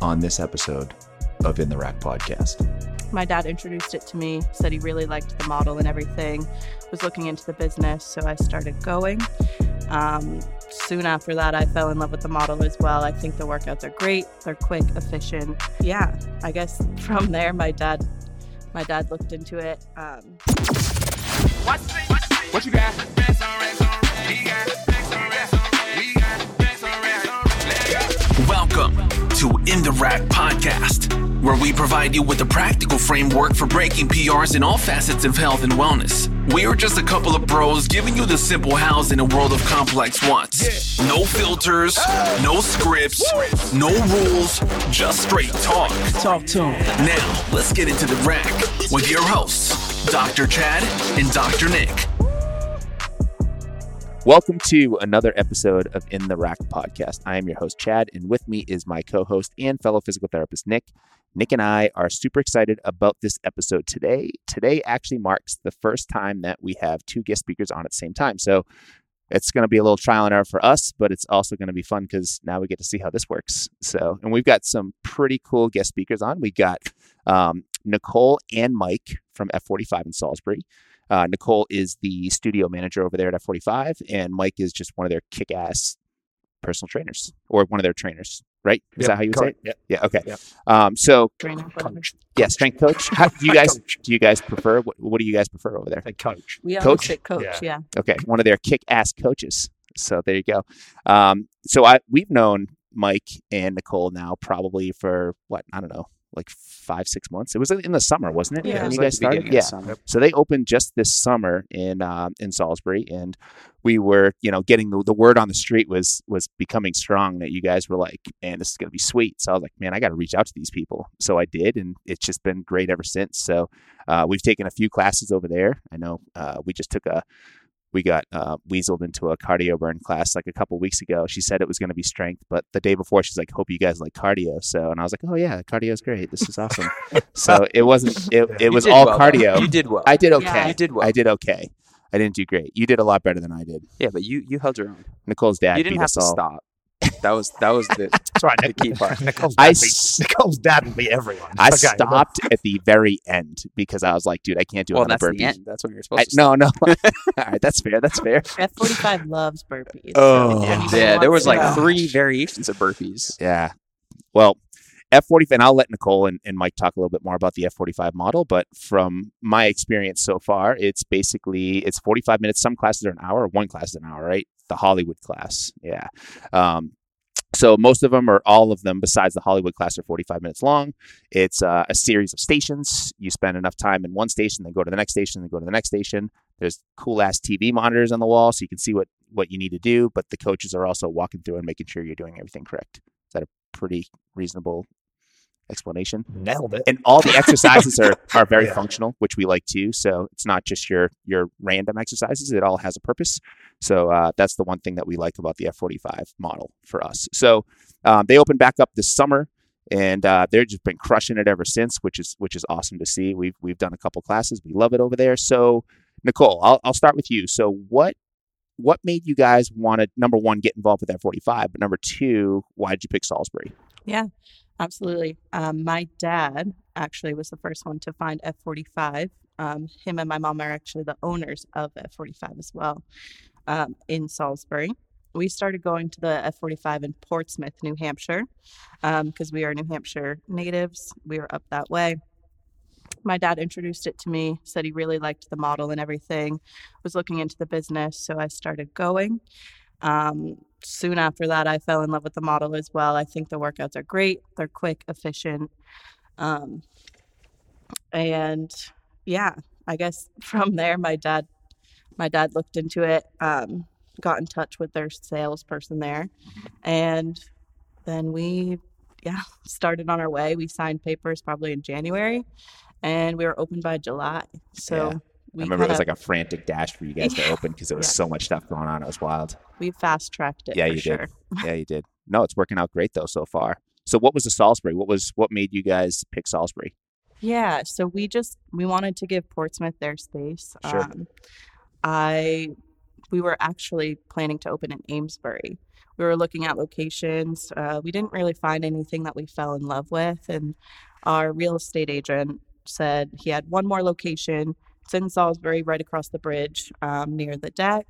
on this episode of In the Rack podcast. My dad introduced it to me, said he really liked the model and everything, was looking into the business, so I started going. Um, soon after that, I fell in love with the model as well. I think the workouts are great, they're quick, efficient. Yeah, I guess from there, my dad, my dad looked into it. Um, What you got? Welcome to In the Rack Podcast, where we provide you with a practical framework for breaking PRs in all facets of health and wellness. We are just a couple of bros giving you the simple hows in a world of complex wants. No filters, no scripts, no rules, just straight talk. Talk to him. Now, let's get into the rack with your hosts, Dr. Chad and Dr. Nick. Welcome to another episode of In the Rack podcast. I am your host, Chad, and with me is my co host and fellow physical therapist, Nick. Nick and I are super excited about this episode today. Today actually marks the first time that we have two guest speakers on at the same time. So it's going to be a little trial and error for us, but it's also going to be fun because now we get to see how this works. So, and we've got some pretty cool guest speakers on. We got um, Nicole and Mike from F45 in Salisbury. Uh, Nicole is the studio manager over there at F45, and Mike is just one of their kick ass personal trainers or one of their trainers, right? Is Yep, that how you would say it? correct. Yeah. Okay. Yep. Um, so, trainer. Coach. yeah, strength coach. How, do you guys Coach. do you guys prefer? What, what do you guys prefer over there? They coach. We Coach? always say coach, Yeah. yeah. Okay, one of their kick ass coaches. So there you go. Um, so I we've known Mike and Nicole now probably for what I don't know, like five six months. It was in the summer, wasn't it? Yeah. when It you like guys the started. Yeah. summer. So they opened just this summer in um, in Salisbury, and we were, you know, getting the, the word on the street was was becoming strong that you guys were like, man, this is gonna be sweet. So I was like, man, I got to reach out to these people. So I did, and it's just been great ever since. So uh, we've taken a few classes over there. I know uh, we just took a we got uh, weaseled into a cardio burn class like a couple weeks ago. She said it was going to be strength, but the day before she's like, "Hope you guys like cardio." So, and I was like, "Oh yeah, cardio is great. This is awesome." so it wasn't. It, it was all well, though. cardio. You did well. I did okay. Yeah. You did well. I did okay. I didn't do great. You did a lot better than I did. yeah, but you you held your own. Nicole's dad you didn't beat have us to all. stop. That was that was the That's right. the key part. Nicole's I dad, beat, s- Nicole's dad will beat everyone. I Okay, stopped at the very end because I was like, "Dude, I can't do well, another that's burpee." the end. That's when you're supposed I, to. stop. no, no. all right, that's fair. That's fair. F45 loves burpees. Oh. if Yeah. Yeah, there was like know. three variations of burpees. Yeah. Well, F45, and I'll let Nicole and, and Mike talk a little bit more about the F45 model, but from my experience so far, it's basically, it's 45 minutes. Some classes are an hour, one class is an hour, right? The Hollywood class. Yeah. Um, so most of them or all of them besides the Hollywood class are 45 minutes long. It's uh, a series of stations. You spend enough time in one station, then go to the next station, then go to the next station. There's cool ass TV monitors on the wall so you can see what what you need to do, but the coaches are also walking through and making sure you're doing everything correct. Is that a pretty reasonable explanation? Nailed it. And all the exercises are, are very Yeah. functional, which we like too. So it's not just your your random exercises; it all has a purpose. So uh, that's the one thing that we like about the F45 model for us. So um, they opened back up this summer, and uh, they've just been crushing it ever since, which is which is awesome to see. We've we've done a couple classes, we love it over there. So Nicole, I'll I'll start with you. So what what made you guys want to number one get involved with F45, but number two, why did you pick Salisbury? Yeah, absolutely. Um, my dad actually was the first one to find F45. Um, him and my mom are actually the owners of F45 as well um, in Salisbury. We started going to the F45 in Portsmouth, New Hampshire, because we are New Hampshire natives. We were up that way. My dad introduced it to me, said he really liked the model and everything, was looking into the business, so I started going. Um, soon after that, I fell in love with the model as well. I think the workouts are great. They're quick, efficient. Um, and yeah, I guess from there, my dad, my dad looked into it, um, got in touch with their salesperson there, and then we, yeah, started on our way. We signed papers probably in January, and we were open by July. So Yeah. We I remember it was like a frantic dash for you guys to open because there was Yeah. so much stuff going on. It was wild. we fast tracked it. Yeah, you sure. did. Yeah, you did. No, it's working out great though so far. So what was the Salisbury? What was what made you guys pick Salisbury? Yeah, so we just we wanted to give Portsmouth their space. Sure. Um, I we were actually planning to open in Amesbury. We were looking at locations. Uh, we didn't really find anything that we fell in love with, and our real estate agent said he had one more location. It's in Salisbury, right across the bridge um, near the deck.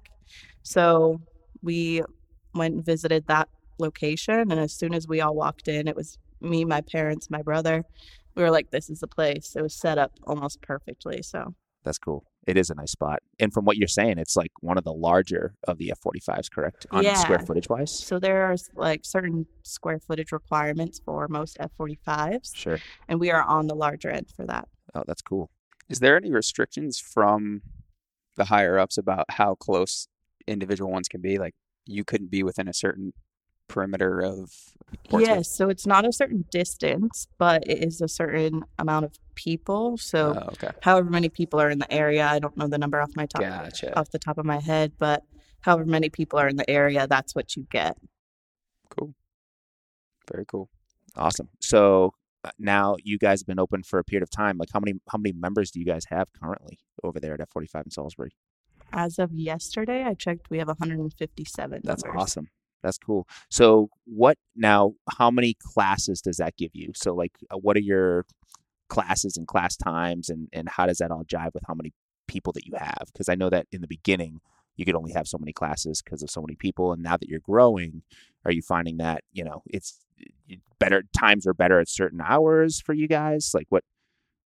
So we went and visited that location, and as soon as we all walked in, it was me, my parents, my brother. We were like, "This is the place." It was set up almost perfectly. So That's cool. It is a nice spot. And from what you're saying, it's like one of the larger of the F45s, correct? On square footage wise? So there are like certain square footage requirements for most F45s, Sure. and we are on the larger end for that. Oh, that's cool. Is there any restrictions from the higher ups about how close individual ones can be? Like you couldn't be within a certain perimeter of Portsmouth? Yes, so it's not a certain distance, but it is a certain amount of people. So Oh, okay. however many people are in the area, I don't know the number off my top Gotcha. off the top of my head, but however many people are in the area, that's what you get. Cool. Very cool. Awesome. So now you guys have been open for a period of time. Like how many how many members do you guys have currently over there at F45 in Salisbury? As of yesterday, I checked, we have 157 That's members. awesome. That's cool. So what now? How many classes does that give you? So like, uh, what are your classes and class times, and and how does that all jive with how many people that you have? Because I know that in the beginning you could only have so many classes because of so many people, and now that you're growing, are you finding that you know it's better times are better at certain hours for you guys? Like what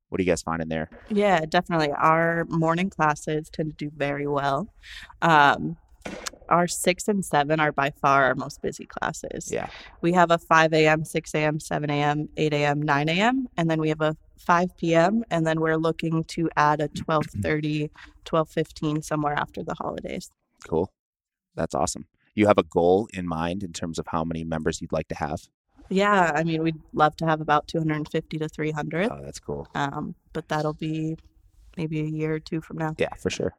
what do you guys find in there? Yeah, definitely. Our morning classes tend to do very well. Um, our six and seven are by far our most busy classes. Yeah. We have a 5 a.m., 6 a.m., 7 a.m., 8 a.m., 9 a.m., and then we have a 5 p.m., and then we're looking to add a 12:30, 12:15 somewhere after the holidays. Cool. That's awesome. You have a goal in mind in terms of how many members you'd like to have? Yeah, I mean, we'd love to have about 250 to 300, Oh, that's cool. um, but that'll be maybe a year or two from now. Yeah, for sure.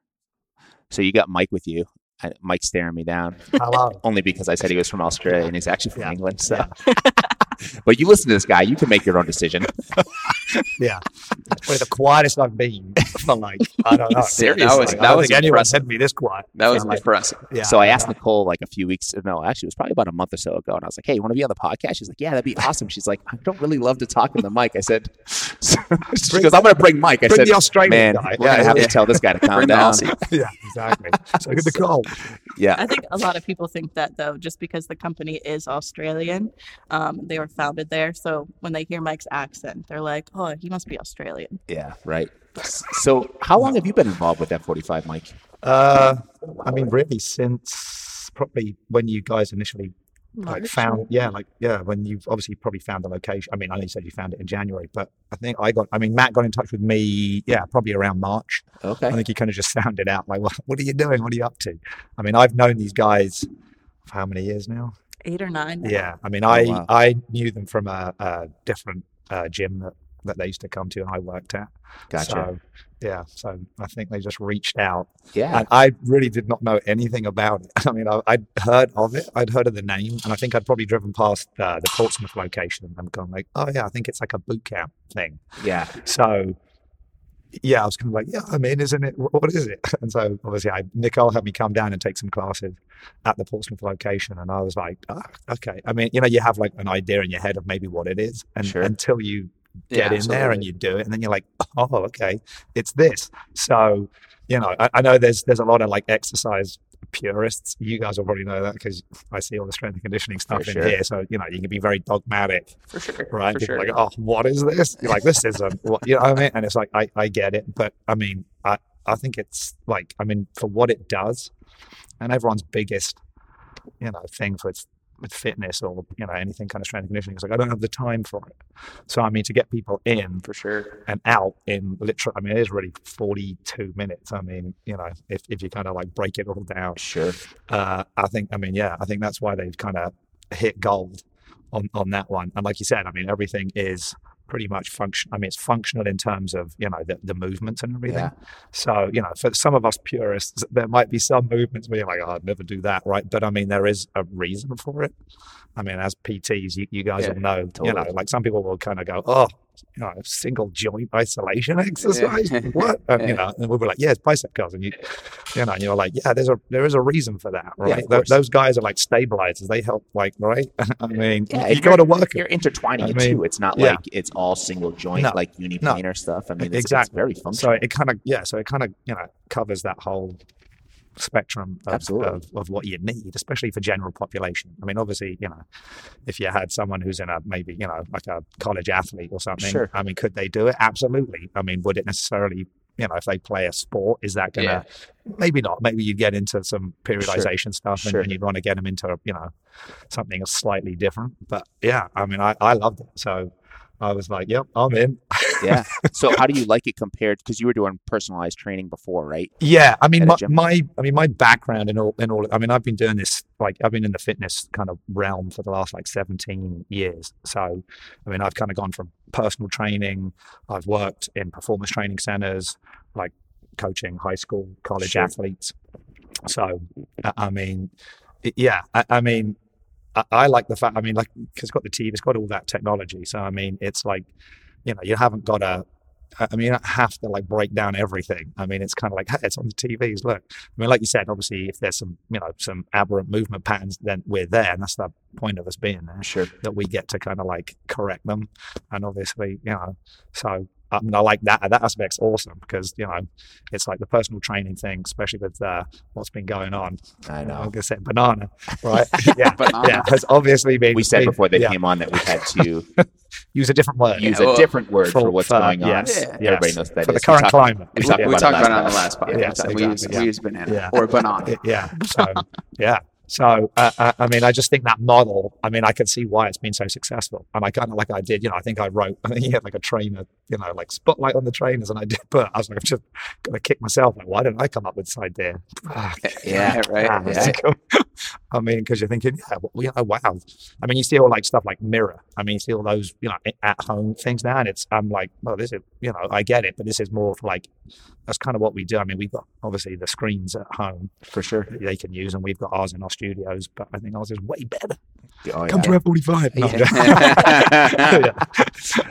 So you got Mike with you. I, Mike's staring me down Hello. only because I said he was from Australia and he's actually from Yeah, England. So, but you listen to this guy, you can make your own decision. Yeah. Probably the quietest I've been for like, I don't know. Seriously, that was- Like, that I don't was think anyone impressive. said me this quiet. That was So, like, impressive. yeah. so I yeah. asked Nicole like a few weeks, no, actually, it was probably about a month or so ago, and I was like, "Hey, you want to be on the podcast?" She's like, "Yeah, that'd be awesome." She's like, "I don't really love to talk in the mic." I said, she goes, "I'm going to bring Mike." I Bring said, the Australian "Man, guy. we're going to have yeah. to tell this guy to calm Bring the down." Aussie. Yeah, exactly. So good to call. Yeah, I think a lot of people think that though, just because the company is Australian, um, they were founded there. So when they hear Mike's accent, they're like, "Oh, he must be Australian." yeah, right. So, how long have you been involved with F45, Mike? Uh, I mean, really, since probably when you guys initially like found, yeah, like yeah, when you've obviously probably found the location. I mean, I know you said you found it in January, but I think I got. I mean, Matt got in touch with me. Yeah, probably around March. Okay. I think he kind of just sounded out like, what, what are you doing? What are you up to? I mean, I've known these guys for how many years now? eight or nine. now. Yeah. I mean, I, wow. I knew them from a, a different uh, gym that, that they used to come to and I worked at. Gotcha. So, yeah. So I think they just reached out yeah. and I really did not know anything about it. I mean, I, I'd heard of it, I'd heard of the name, and I think I'd probably driven past uh, the Portsmouth location and gone like, oh yeah, I think it's like a boot camp thing. Yeah. So, yeah, I was kind of like, yeah, I mean, isn't it? What is it? And so, obviously, I, Nicole had me come down and take some classes at the Portsmouth location, and I was like, ah, okay. I mean, you know, you have like an idea in your head of maybe what it is, and Sure. until you Yeah, get in there and you do it, and then you're like, oh, okay, it's this. So, you know, I, I know there's there's a lot of like exercise purists. You guys will probably know that because I see all the strength and conditioning stuff in here. So, you know, you can be very dogmatic For sure. right? For sure. like, oh, what is this? You're like, this isn't what you know what I mean? And it's like, I, I get it, but I mean, I, I think it's like, I mean, for what it does, and everyone's biggest, you know, thing for its with fitness or you know anything kind of strength conditioning is like I don't have the time for it. So I mean, to get people in For sure. and out in literally, I mean, it is really 42 minutes. I mean, you know, if if you kind of like break it all down, Sure. uh, I think, I mean, yeah, I think that's why they've kind of hit gold on, on that one. And like you said, I mean, everything is pretty much function. I mean, it's functional in terms of, you know, the, the movements and everything. Yeah. So, you know, for some of us purists, there might be some movements where you're like, oh, I'd never do that. Right. But I mean, there is a reason for it. I mean, as PTs, you, you guys Yeah, will know, you know, like some people will kind of go, oh, you know, single joint isolation exercise. What? Uh, and, Yeah. You know, and we were like, yeah, it's bicep curls. And you, you know, and you're like, yeah, there's a there is a reason for that, right? of Tho- course. those guys are like stabilizers. They help, like, right? I mean, Yeah, you and got to work You're intertwining I it mean, too. It's not yeah. like it's all single joint No, like uniplanar stuff. I mean, it's, exactly. it's very So it kind of yeah, so it kind of you know covers that whole spectrum of, of, of what you need, especially for general population. I mean, obviously, you know, if you had someone who's in a maybe you know like a college athlete or something, Sure. I mean, could they do it? Absolutely. I mean, would it necessarily you know if they play a sport, is that gonna maybe not? Maybe you'd get into some periodization stuff, and, Sure. and you'd want to get them into you know something slightly different. But yeah, I mean, I I loved it. So. I was like, "Yep, I'm in." yeah. So how do you like it compared? Because you were doing personalized training before, right? Yeah, I mean, my, my, I mean, my background in all, in all, I mean, I've been doing this like I've been in the fitness kind of realm for the last like 17 years. So, I mean, I've kind of gone from personal training. I've worked in performance training centers, like coaching high school, college Sure. athletes. So, I- mean, yeah, I, I mean, I, I like the fact. I mean, like, because it's got the TV, it's got all that technology. So, I mean, it's like, you know, you haven't got a I mean, you don't have to like break down everything. I mean, it's kind of like, hey, it's on the TVs. Look, I mean, like you said, obviously, if there's some, you know, some aberrant movement patterns, then we're there, and that's the point of us being there. Sure. That we get to kind of like correct them, and obviously, you know, so I mean, I like that. That aspect's awesome because you know, it's like the personal training thing, especially with uh, what's been going on. I know. I'm gonna say banana, right? yeah, Banana. yeah, has obviously been. We said been- before they yeah, came on that we had to use a different word. use well, a different word for, for- what's for- going on. yes, Yeah. yes, Everybody knows that for the is. We current talked- climate. we We, talked talked, we about it talked last about it on the time. last podcast. Yes, we, exactly, use, yeah. we use banana Yeah. or banana. Yeah so yeah so uh, i mean i just think that model i mean i can see why it's been so successful and i kind of like i did you know i think i wrote i think he had like a trainer you know like spotlight on the trainers and i did but i was like i'm just gonna kick myself like why didn't i come up with this idea Yeah, right. Ah, Yeah. I mean, because you're thinking, yeah, well, you know, wow. I mean, you see all like stuff like Mirror. I mean, you see all those, you know, at home things now, and it's, I'm like, well, this is, you know, I get it, but this is more for like, that's kind of what we do. I mean, we've got obviously the screens at home For sure. they can use, and we've got ours in our studios, but I think ours is way better. Oh, Come yeah. to F45. No, I'm Yeah.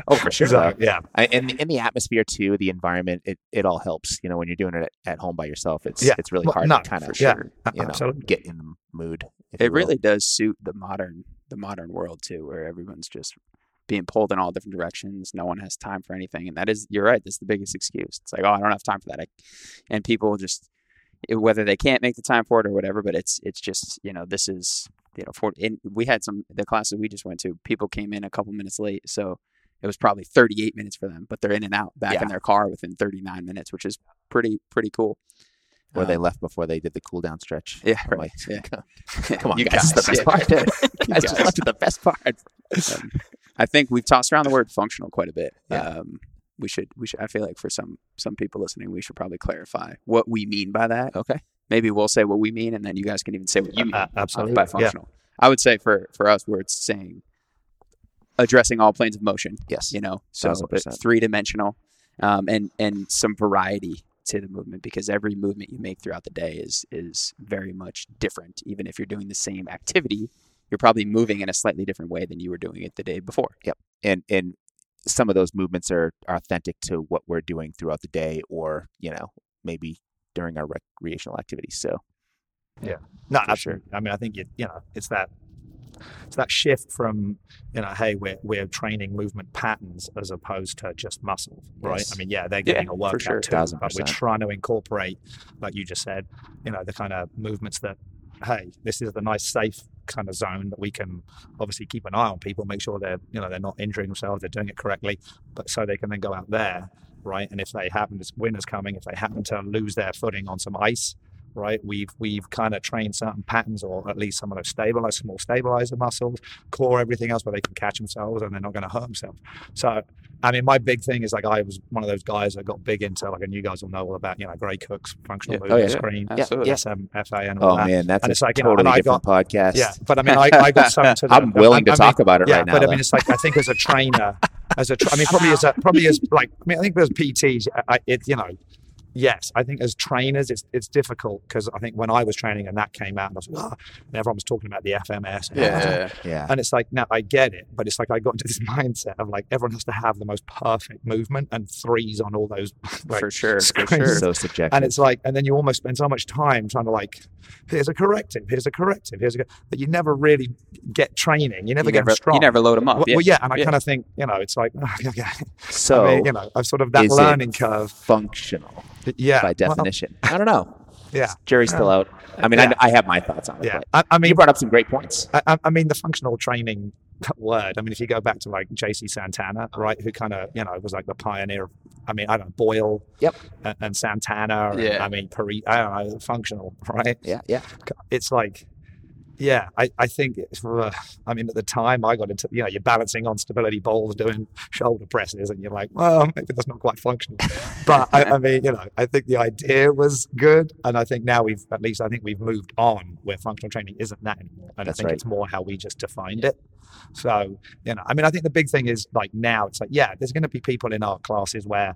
Oh, for sure. So, yeah. I, and in the atmosphere too, the environment, it, it all helps. You know, when you're doing it at, at home by yourself, it's Yeah. it's really Well, hard no, to kind of for sure. you know Absolutely. get in the mood. it really does suit the modern the modern world too, where everyone's just being pulled in all different directions. No one has time for anything, and that is you're right. That's the biggest excuse. It's like, oh, I don't have time for that, I, and people just whether they can't make the time for it or whatever. But it's it's just you know this is you know for in, we had some the classes we just went to. People came in a couple minutes late, so it was probably 38 minutes for them, but they're in and out back Yeah. in their car within 39 minutes, which is pretty pretty cool. Or they Um, left before they did the cool down stretch. Yeah, right, like, yeah. Come on, You guys. Is the best part. You guys just left the best part. um, I think we've tossed around the word functional quite a bit. Yeah. Um, we should we should I feel like for some some people listening, we should probably clarify what we mean by that. Okay. Maybe we'll say what we mean, and then you guys can even say what you mean Uh, absolutely. by Yeah. functional. I would say for for us, where it's saying addressing all planes of motion. Yes. You know, so three dimensional, um, and and some variety to the movement because every movement you make throughout the day is is very much different. Even if you're doing the same activity, you're probably moving in a slightly different way than you were doing it the day before. Yep. And and some of those movements are authentic to what we're doing throughout the day, or you know maybe during our recreational activities. So yeah. No, For sure. I mean, I think you, you know, it's that it's that shift from you know, hey, we're we're training movement patterns as opposed to just muscle, right? Yes. I mean, yeah, they're getting a workout sure. too, Thousand but we're trying to incorporate, like you just said, you know, the kind of movements that, hey, this is the nice safe kind of zone that we can obviously keep an eye on people, make sure they're you know they're not injuring themselves, they're doing it correctly, but so they can then go out there, right? And if they happen to winter's coming, if they happen to lose their footing on some ice, right? We've we've kind of trained certain patterns, or at least some of those stabilize, small stabilizer muscles, core everything else, where they can catch themselves and they're not going to hurt themselves. So, I mean, my big thing is like I was one of those guys that got big into like, and you guys will know all about, you know, Gray Cook's functional Yeah. Oh, movement yeah. screen, Absolutely. yeah. SFMA, and all oh that. man, that's And a it's like, you know, totally and I different podcast. Yeah, but I mean, I, I got some to the, I'm willing to I mean, talk about it yeah, right now. but I mean, it's like I think as a trainer, as a, tra- I mean, probably as a, probably as like, I mean, I think as PTs, I, I- it, you know, yes, I think as trainers, it's it's difficult because I think when I was training and that came out, and I was like, oh, and everyone was talking about the FMS. and Yeah. Yeah. And it's like, now I get it, but it's like I got into this mindset of like everyone has to have the most perfect movement and threes on all those. Like, for sure. For sure. so subjective. and it's like, and then you almost spend so much time trying to like, here's a corrective, here's a corrective, here's a, co-" but you never really get training. You never you get never, strong. you never load them up. well, yeah. well, yeah, and I Yeah. kind of think, you know, it's like, okay, okay. so I mean, you know, I've sort of that learning curve. functional Yeah, by well, definition. I don't know. yeah, Jury's still uh, out. I mean, Yeah. I, I have my thoughts on it. yeah. But I, I you brought up some great points. I, I- I mean, the functional training word. I mean, if you go back to like J.C. Santana, right, who kind of you know was like the pioneer. of I mean, I don't know Boyle. Yep. And, and Santana. and, Yeah. I mean, Pari. I don't know. Functional, right? Yeah, yeah. It's like, yeah. I I think. It's, uh, I mean, at the time, I got into you know you're balancing on stability balls, doing shoulder presses, and you're like, well, maybe that's not quite functional. But I, I mean, you know, I think the idea was good, and I think now we've at least I think we've moved on where functional training isn't that anymore, and That's I think right. it's more how we just defined it. So you know, I mean, I think the big thing is like now it's like, yeah, there's going to be people in our classes where,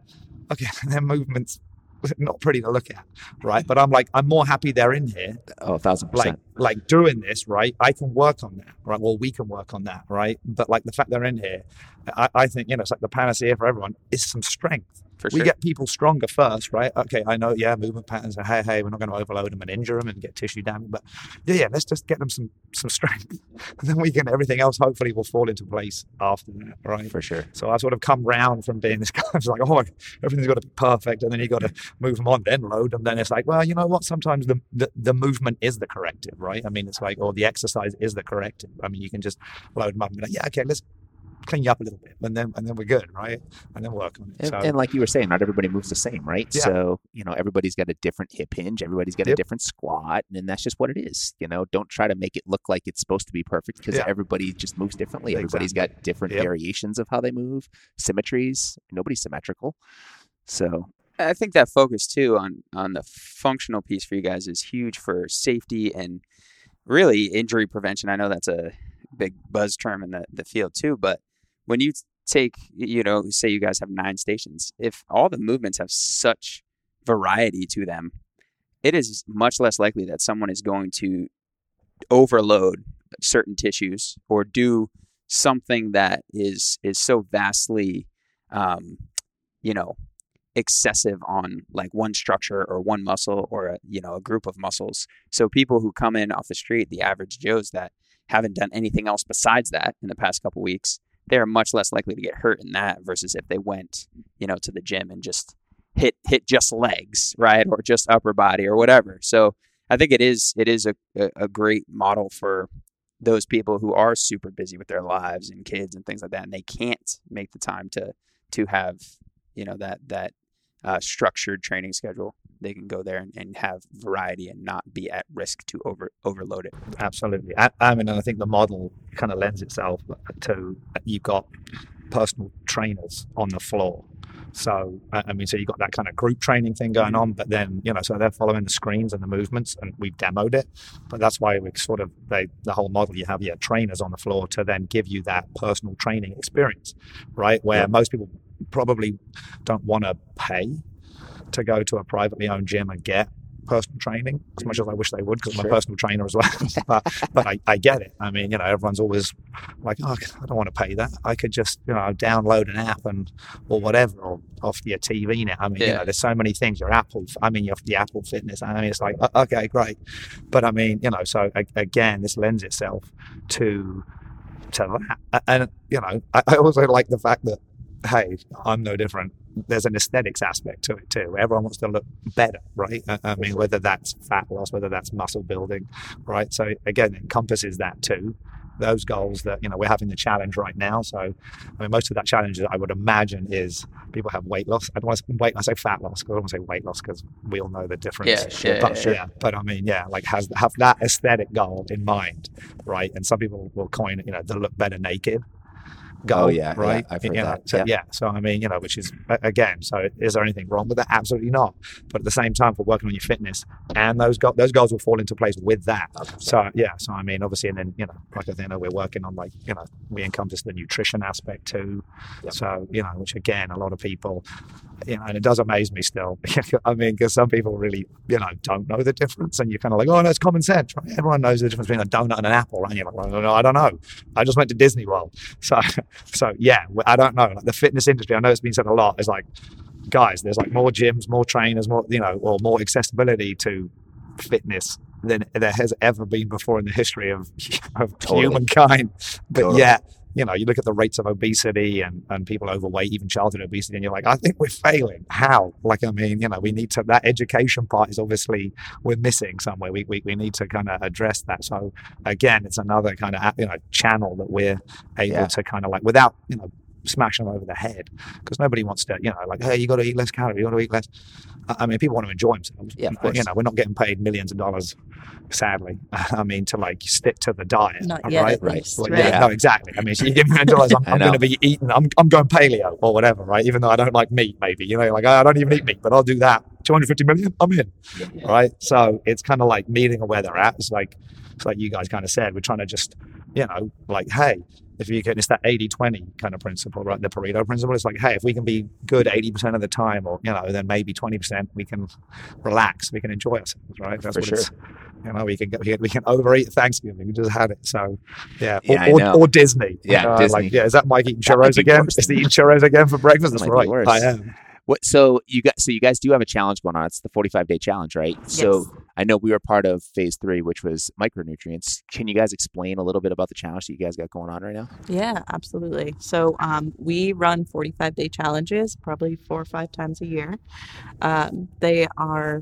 okay, their movements not pretty to look at, right? But I'm like, I'm more happy they're in here, Oh, a thousand like like doing this, right? I can work on that, right? Well, we can work on that, right? But like the fact they're in here, I, I think you know, it's like the panacea for everyone is some strength. For We get people stronger first, right? Okay, I know, yeah, movement patterns. Are, hey, hey, we're not going to overload them and injure them and get tissue damage, but yeah, yeah, let's just get them some some strength, and then we can everything else hopefully will fall into place after that, right? For sure. So I sort of come round from being this guy who's like, oh, everything's got to be perfect, and then you got to move them on, then load them. Then it's like, well, you know what? Sometimes the, the the movement is the corrective, right? I mean, it's like, or the exercise is the corrective. I mean, you can just load them up and be like, yeah, okay, let's clean you up a little bit, and then and then we're good, right? And then work on it. And, so and like you were saying, not everybody moves the same, right? Yeah. So, you know, everybody's got a different hip hinge, everybody's got a different squat, and that's just what it is. You know, don't try to make it look like it's supposed to be perfect because Yeah. everybody just moves differently. Everybody's got different Yep. variations of how they move, symmetries. Nobody's symmetrical. So, I think that focus too on on the functional piece for you guys is huge for safety and really injury prevention. I know that's a big buzz term in the, the field too, but when you take you know say you guys have nine stations, if all the movements have such variety to them, it is much less likely that someone is going to overload certain tissues or do something that is is so vastly um, you know excessive on like one structure or one muscle or a you know a group of muscles. So people who come in off the street the average joes that haven't done anything else besides that in the past couple weeks they're much less likely to get hurt in that versus if they went you know to the gym and just hit hit just legs right or just upper body or whatever. So i think it is it is a, a, great model for those people who are super busy with their lives and kids and things like that and they can't make the time to to have you know that that uh, structured training schedule they can go there and, and have variety and not be at risk to over overload it absolutely. I, I mean, and I think the model kind of lends itself to you've got personal trainers on the floor. So I mean, so you've got that kind of group training thing going on, but then you know, so they're following the screens and the movements, and we've demoed it. But that's why we sort of they, the whole model. You have your trainers on the floor to then give you that personal training experience, right? Where Yeah. most people probably don't want to pay to go to a privately owned gym and get personal training as much as I wish they would because I'm a personal trainer as well. but but I, I get it. I mean, you know, everyone's always like, oh, I don't want to pay that. I could just, you know, download an app and or whatever, or off your TV now. I mean, you know, there's so many things. Your Apple, I mean, your the Apple Fitness. I mean, it's like, okay, great. But I mean, you know, so again, this lends itself to to that. And you know, I, I also like the fact that hey, I'm no different. There's an aesthetics aspect to it too. Everyone wants to look better, right? I, mean, whether that's fat loss, whether that's muscle building, right? So again, it encompasses that too. Those goals that you know we're having the challenge right now. So, I mean, most of that challenge I would imagine is people have weight loss. I don't want to weight. I say fat loss because I don't want to say weight loss because we all know the difference. Yeah, sure, yeah, But, sure. yeah, but I mean, yeah, like has have that aesthetic goal in mind, right? And some people will coin you know, the look better naked. Goal, Oh, yeah, yeah, right. I've You know, that, So yeah. yeah, so I mean, you know, which is again, so is there anything wrong with that? Absolutely not. But at the same time, for working on your fitness, and those go- those goals will fall into place with that. So yeah, so I mean, obviously, and then you know, like I think we're working on like you know, we encompass the nutrition aspect too. Yep. So you know, which again, a lot of people you know, and it does amaze me still. I mean, because some people really, you know, don't know the difference, and you're kind of like, oh, no, it's common sense. Right? Everyone knows the difference between a donut and an apple, right? And you're like, well, no, I don't know. I just went to Disney World, so, so yeah, I don't know. Like the fitness industry, I know it's been said a lot. Is like, guys, there's like more gyms, more trainers, more, you know, or more accessibility to fitness than there has ever been before in the history of, of Totally. humankind. But Totally. yeah, you know, you look at the rates of obesity and, and people overweight, even childhood obesity, and you're like, I think we're failing. How? Like, I mean, you know, we need to, that education part is obviously, we're missing somewhere. We, we, we need to kind of address that. So again, it's another kind of, you know, channel that we're able Yeah. to kind of like, without, you know, smashing them over the head because nobody wants to, you know, like, hey, you got to eat less calories, you got to eat less. I I mean, people want to enjoy themselves. Yeah, of but, you know, we're not getting paid millions of dollars, sadly. I mean, to like stick to the diet. Not right? yet, at right. Well, right? yeah, no, exactly. I mean, so you give me a million dollars, I'm, I I'm going to be eating, I'm, I'm going paleo or whatever, right? Even though I don't like meat, maybe, you know, like I don't even eat meat, but I'll do that. 250 million, I'm in, right? So it's kind of like meeting where they're at. It's like, it's like you guys kind of said, we're trying to just, you know, like, hey, if you can, it's that 80 20 kind of principle, right? The Pareto principle. It's like, hey, if we can be good 80% of the time, or, you know, then maybe 20%, we can relax, we can enjoy ourselves, right? That's For what sure. it's, you know, we can, get, we can, we can overeat at Thanksgiving. We just had it. So, yeah. Yeah, or, know. or, or Disney. Yeah, Uh, Disney. Like, yeah, is that Mike eating That churros again? worse. Is he eating churros again for breakfast? That That's right. worse. I am. What? So you guys, so you guys do have a challenge going on. It's the 45 day challenge, right? So Yes. I know we were part of phase three, which was micronutrients. Can you guys explain a little bit about the challenge that you guys got going on right now? Yeah, absolutely. So um, we run 45 day challenges probably four or five times a year. Um, they are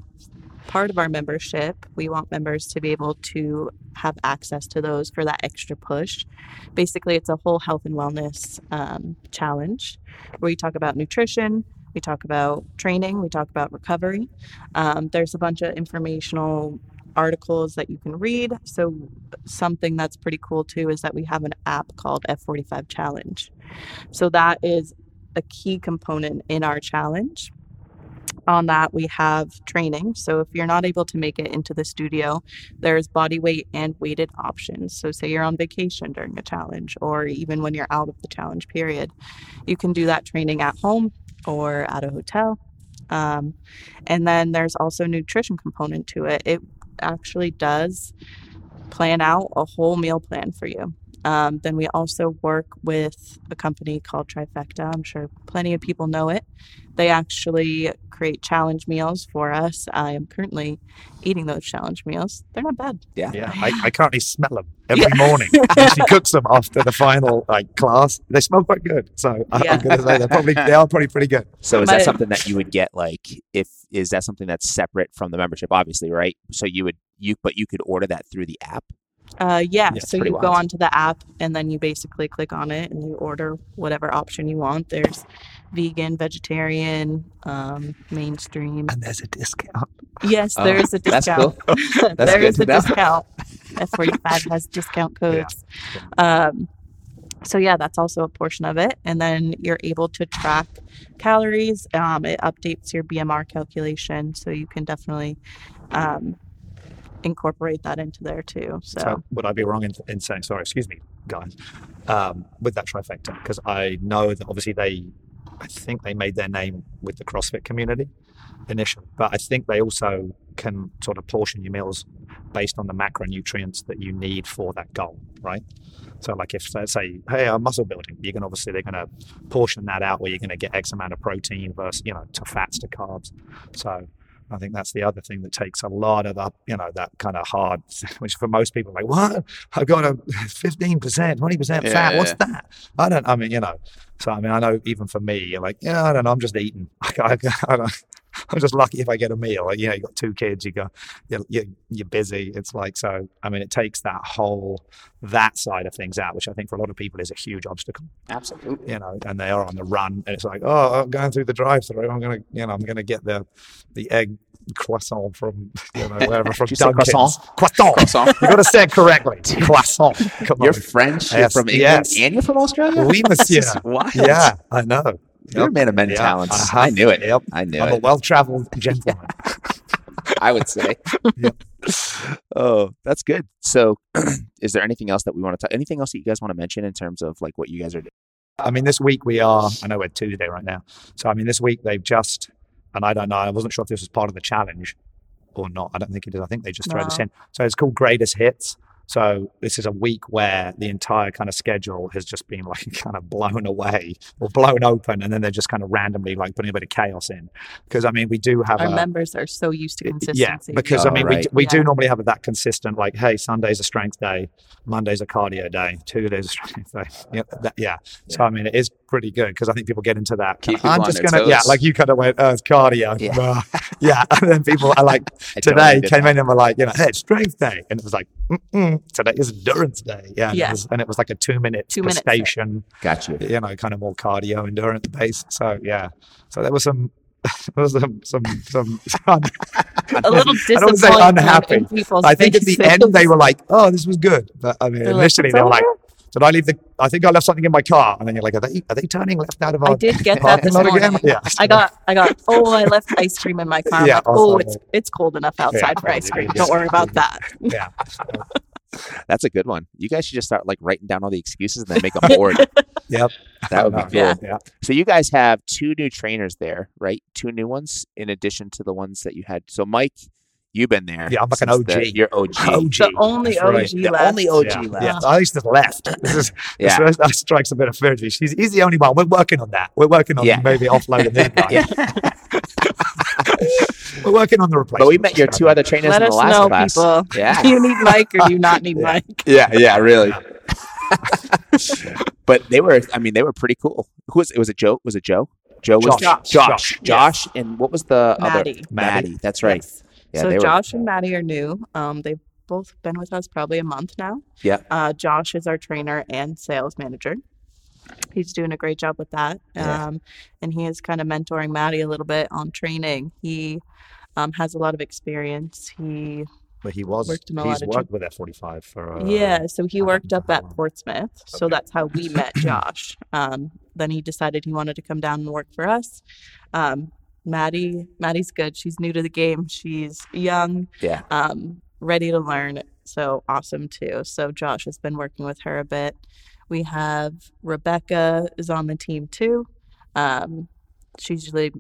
part of our membership. We want members to be able to have access to those for that extra push. Basically, it's a whole health and wellness um, challenge where we talk about nutrition. We talk about training, we talk about recovery. Um, there's a bunch of informational articles that you can read. So, something that's pretty cool too is that we have an app called F45 Challenge. So, that is a key component in our challenge. On that, we have training. So, if you're not able to make it into the studio, there's body weight and weighted options. So, say you're on vacation during a challenge, or even when you're out of the challenge period, you can do that training at home or at a hotel. Um, and then there's also nutrition component to it. It actually does plan out a whole meal plan for you. Um, then we also work with a company called Trifecta. I'm sure plenty of people know it. They actually create challenge meals for us. I am currently eating those challenge meals. They're not bad. Yeah. Yeah, I, I currently smell them every morning. And she cooks them after the final like class. They smell quite good. So I, Yeah. I'm going to say they're probably they are probably pretty good. So is My- that something that you would get like if is that something that's separate from the membership? Obviously, right? So you would you but you could order that through the app. Uh, yeah, Yeah, so you pretty go onto the app and then you basically click on it and you order whatever option you want. There's vegan, vegetarian, um, mainstream. And there's a discount. Yes, Oh, there is a that's discount. That's there is a know. discount. F45 has discount codes. Um, so yeah, that's also a portion of it, and then you're able to track calories. Um, it updates your BMR calculation, so you can definitely um, incorporate that into there too. So, So would I be wrong in, in saying sorry? Excuse me, guys. Um, with that trifecta, because I know that obviously they, I think they made their name with the CrossFit community initially, but I think they also can sort of portion your meals based on the macronutrients that you need for that goal, right? So, like if say, hey, I'm muscle building, you can obviously they're going to portion that out where you're going to get X amount of protein versus you know to fats to carbs. So. I think that's the other thing that takes a lot of the, you know, that kind of hard, which for most people, like, what? I've got a 15%, 20% fat. What's yeah. that? I don't, I mean, you know, so I mean, I know even for me, you're like, yeah, I don't know, I'm just eating. I, I, don't, I'm just lucky if I get a meal. You know, you got two kids, you go, you're, you're, you're busy. It's like, so, I mean, it takes that whole, that side of things out, which I think for a lot of people is a huge obstacle Absolutely. you know, and they are on the run, and it's like, oh, I'm going through the drive-through. I'm gonna, you know, I'm gonna get the the egg croissant from, you know, wherever from you Dunkin's. croissant? Croissant. Croissant. You got to say it correctly. croissant. Come You're on. French. You're Yes, from England, yes. and you're from Australia. Oui, monsieur. Yeah, I know. You're a man of many Yeah, talents. uh-huh. I knew it. Yep. I knew I'm a well-traveled gentleman. I would say. Yep. Oh, that's good. So, is there anything else that we want to talk? Anything else that you guys want to mention in terms of like what you guys are doing? I mean, this week we are. I know we're Tuesday right now, so I mean, this week they've just, and I don't know. I wasn't sure if this was part of the challenge or not. I don't think it is. I think they just throw this in. So it's called Greatest Hits. So this is a week where the entire kind of schedule has just been like kind of blown away or blown open, and then they're just kind of randomly like putting a bit of chaos in. Because I mean, we do have Our a, members are so used to consistency. yeah, consistency. because Oh, I mean, we, right. d- we do normally have that consistent, like, hey, Sunday's a strength day, Monday's a cardio day, Tuesday's a strength day. Yeah, that, yeah. So I mean, it is pretty good because I think people get into that. Keep kinda, I'm just gonna, yeah, like you kind of went, oh, it's cardio, Yeah. yeah, yeah. And then people are like, today came that. in and were like, you know, hey, it's strength day, and it was like, Mm-mm, today is endurance day, yeah. And, Yeah. It was, and it was like a two minute Two station, Got you. you know, kind of more cardio endurance based. So yeah, so there was some. There was some some some. a little I don't say unhappy. I think at the end they were like, "Oh, this was good," but I mean, They're initially "It's they were like, "Did I leave the? I think I left something in my car." And then you're like, "Are they are they turning left out of our I did get that parking this lot morning. again?" Yeah, I got, I got. Oh, I left ice cream in my car. I'm Yeah, like, oh, it's it's cold enough outside for ice cream. Don't worry about that. yeah. That's a good one. You guys should just start like writing down all the excuses and then make a board. Yep. That would be cool. Yeah. Yeah. So you guys have two new trainers there, right? Two new ones in addition to the ones that you had. So Mike, you've been there. Yeah, I'm like an since the- OG. you're OG. OG. The only That's OG right. The left. only OG yeah. left. Yeah, I used to left. This is Yeah. this- that strikes a bit of fear. He's, he's the only one. We're working on that. We're working on Yeah. maybe offloading this guy. Yeah. We're working on the replacement. But we met your two other trainers Let in the last know, class. people. Yeah. Do you need Mike or do you not need Yeah. Mike? Yeah, yeah, really. but they were, I mean, they were pretty cool. Who was it? Was it Joe? Was it Joe? Joe was Josh. Josh. Josh. Josh. And what was the Maddie. other? Maddie. That's right. Yes. Yeah, so they were- Josh and Maddie are new. Um, they've both been with us probably a month now. Yeah. Uh, Josh is our trainer and sales manager. He's doing a great job with that. Yeah. Um, and he is kind of mentoring Maddie a little bit on training. He um, has a lot of experience. He But he was. Worked in a he's lot of worked with F45 for. Uh, yeah, so he worked up at? Portsmouth. So Okay. that's how we met Josh. Um, then he decided he wanted to come down and work for us. Um, Maddie, Maddie's good. She's new to the game. She's young, Yeah. um, ready to learn. So awesome too. So Josh has been working with her a bit. We have Rebecca is on the team too. Um, she's usually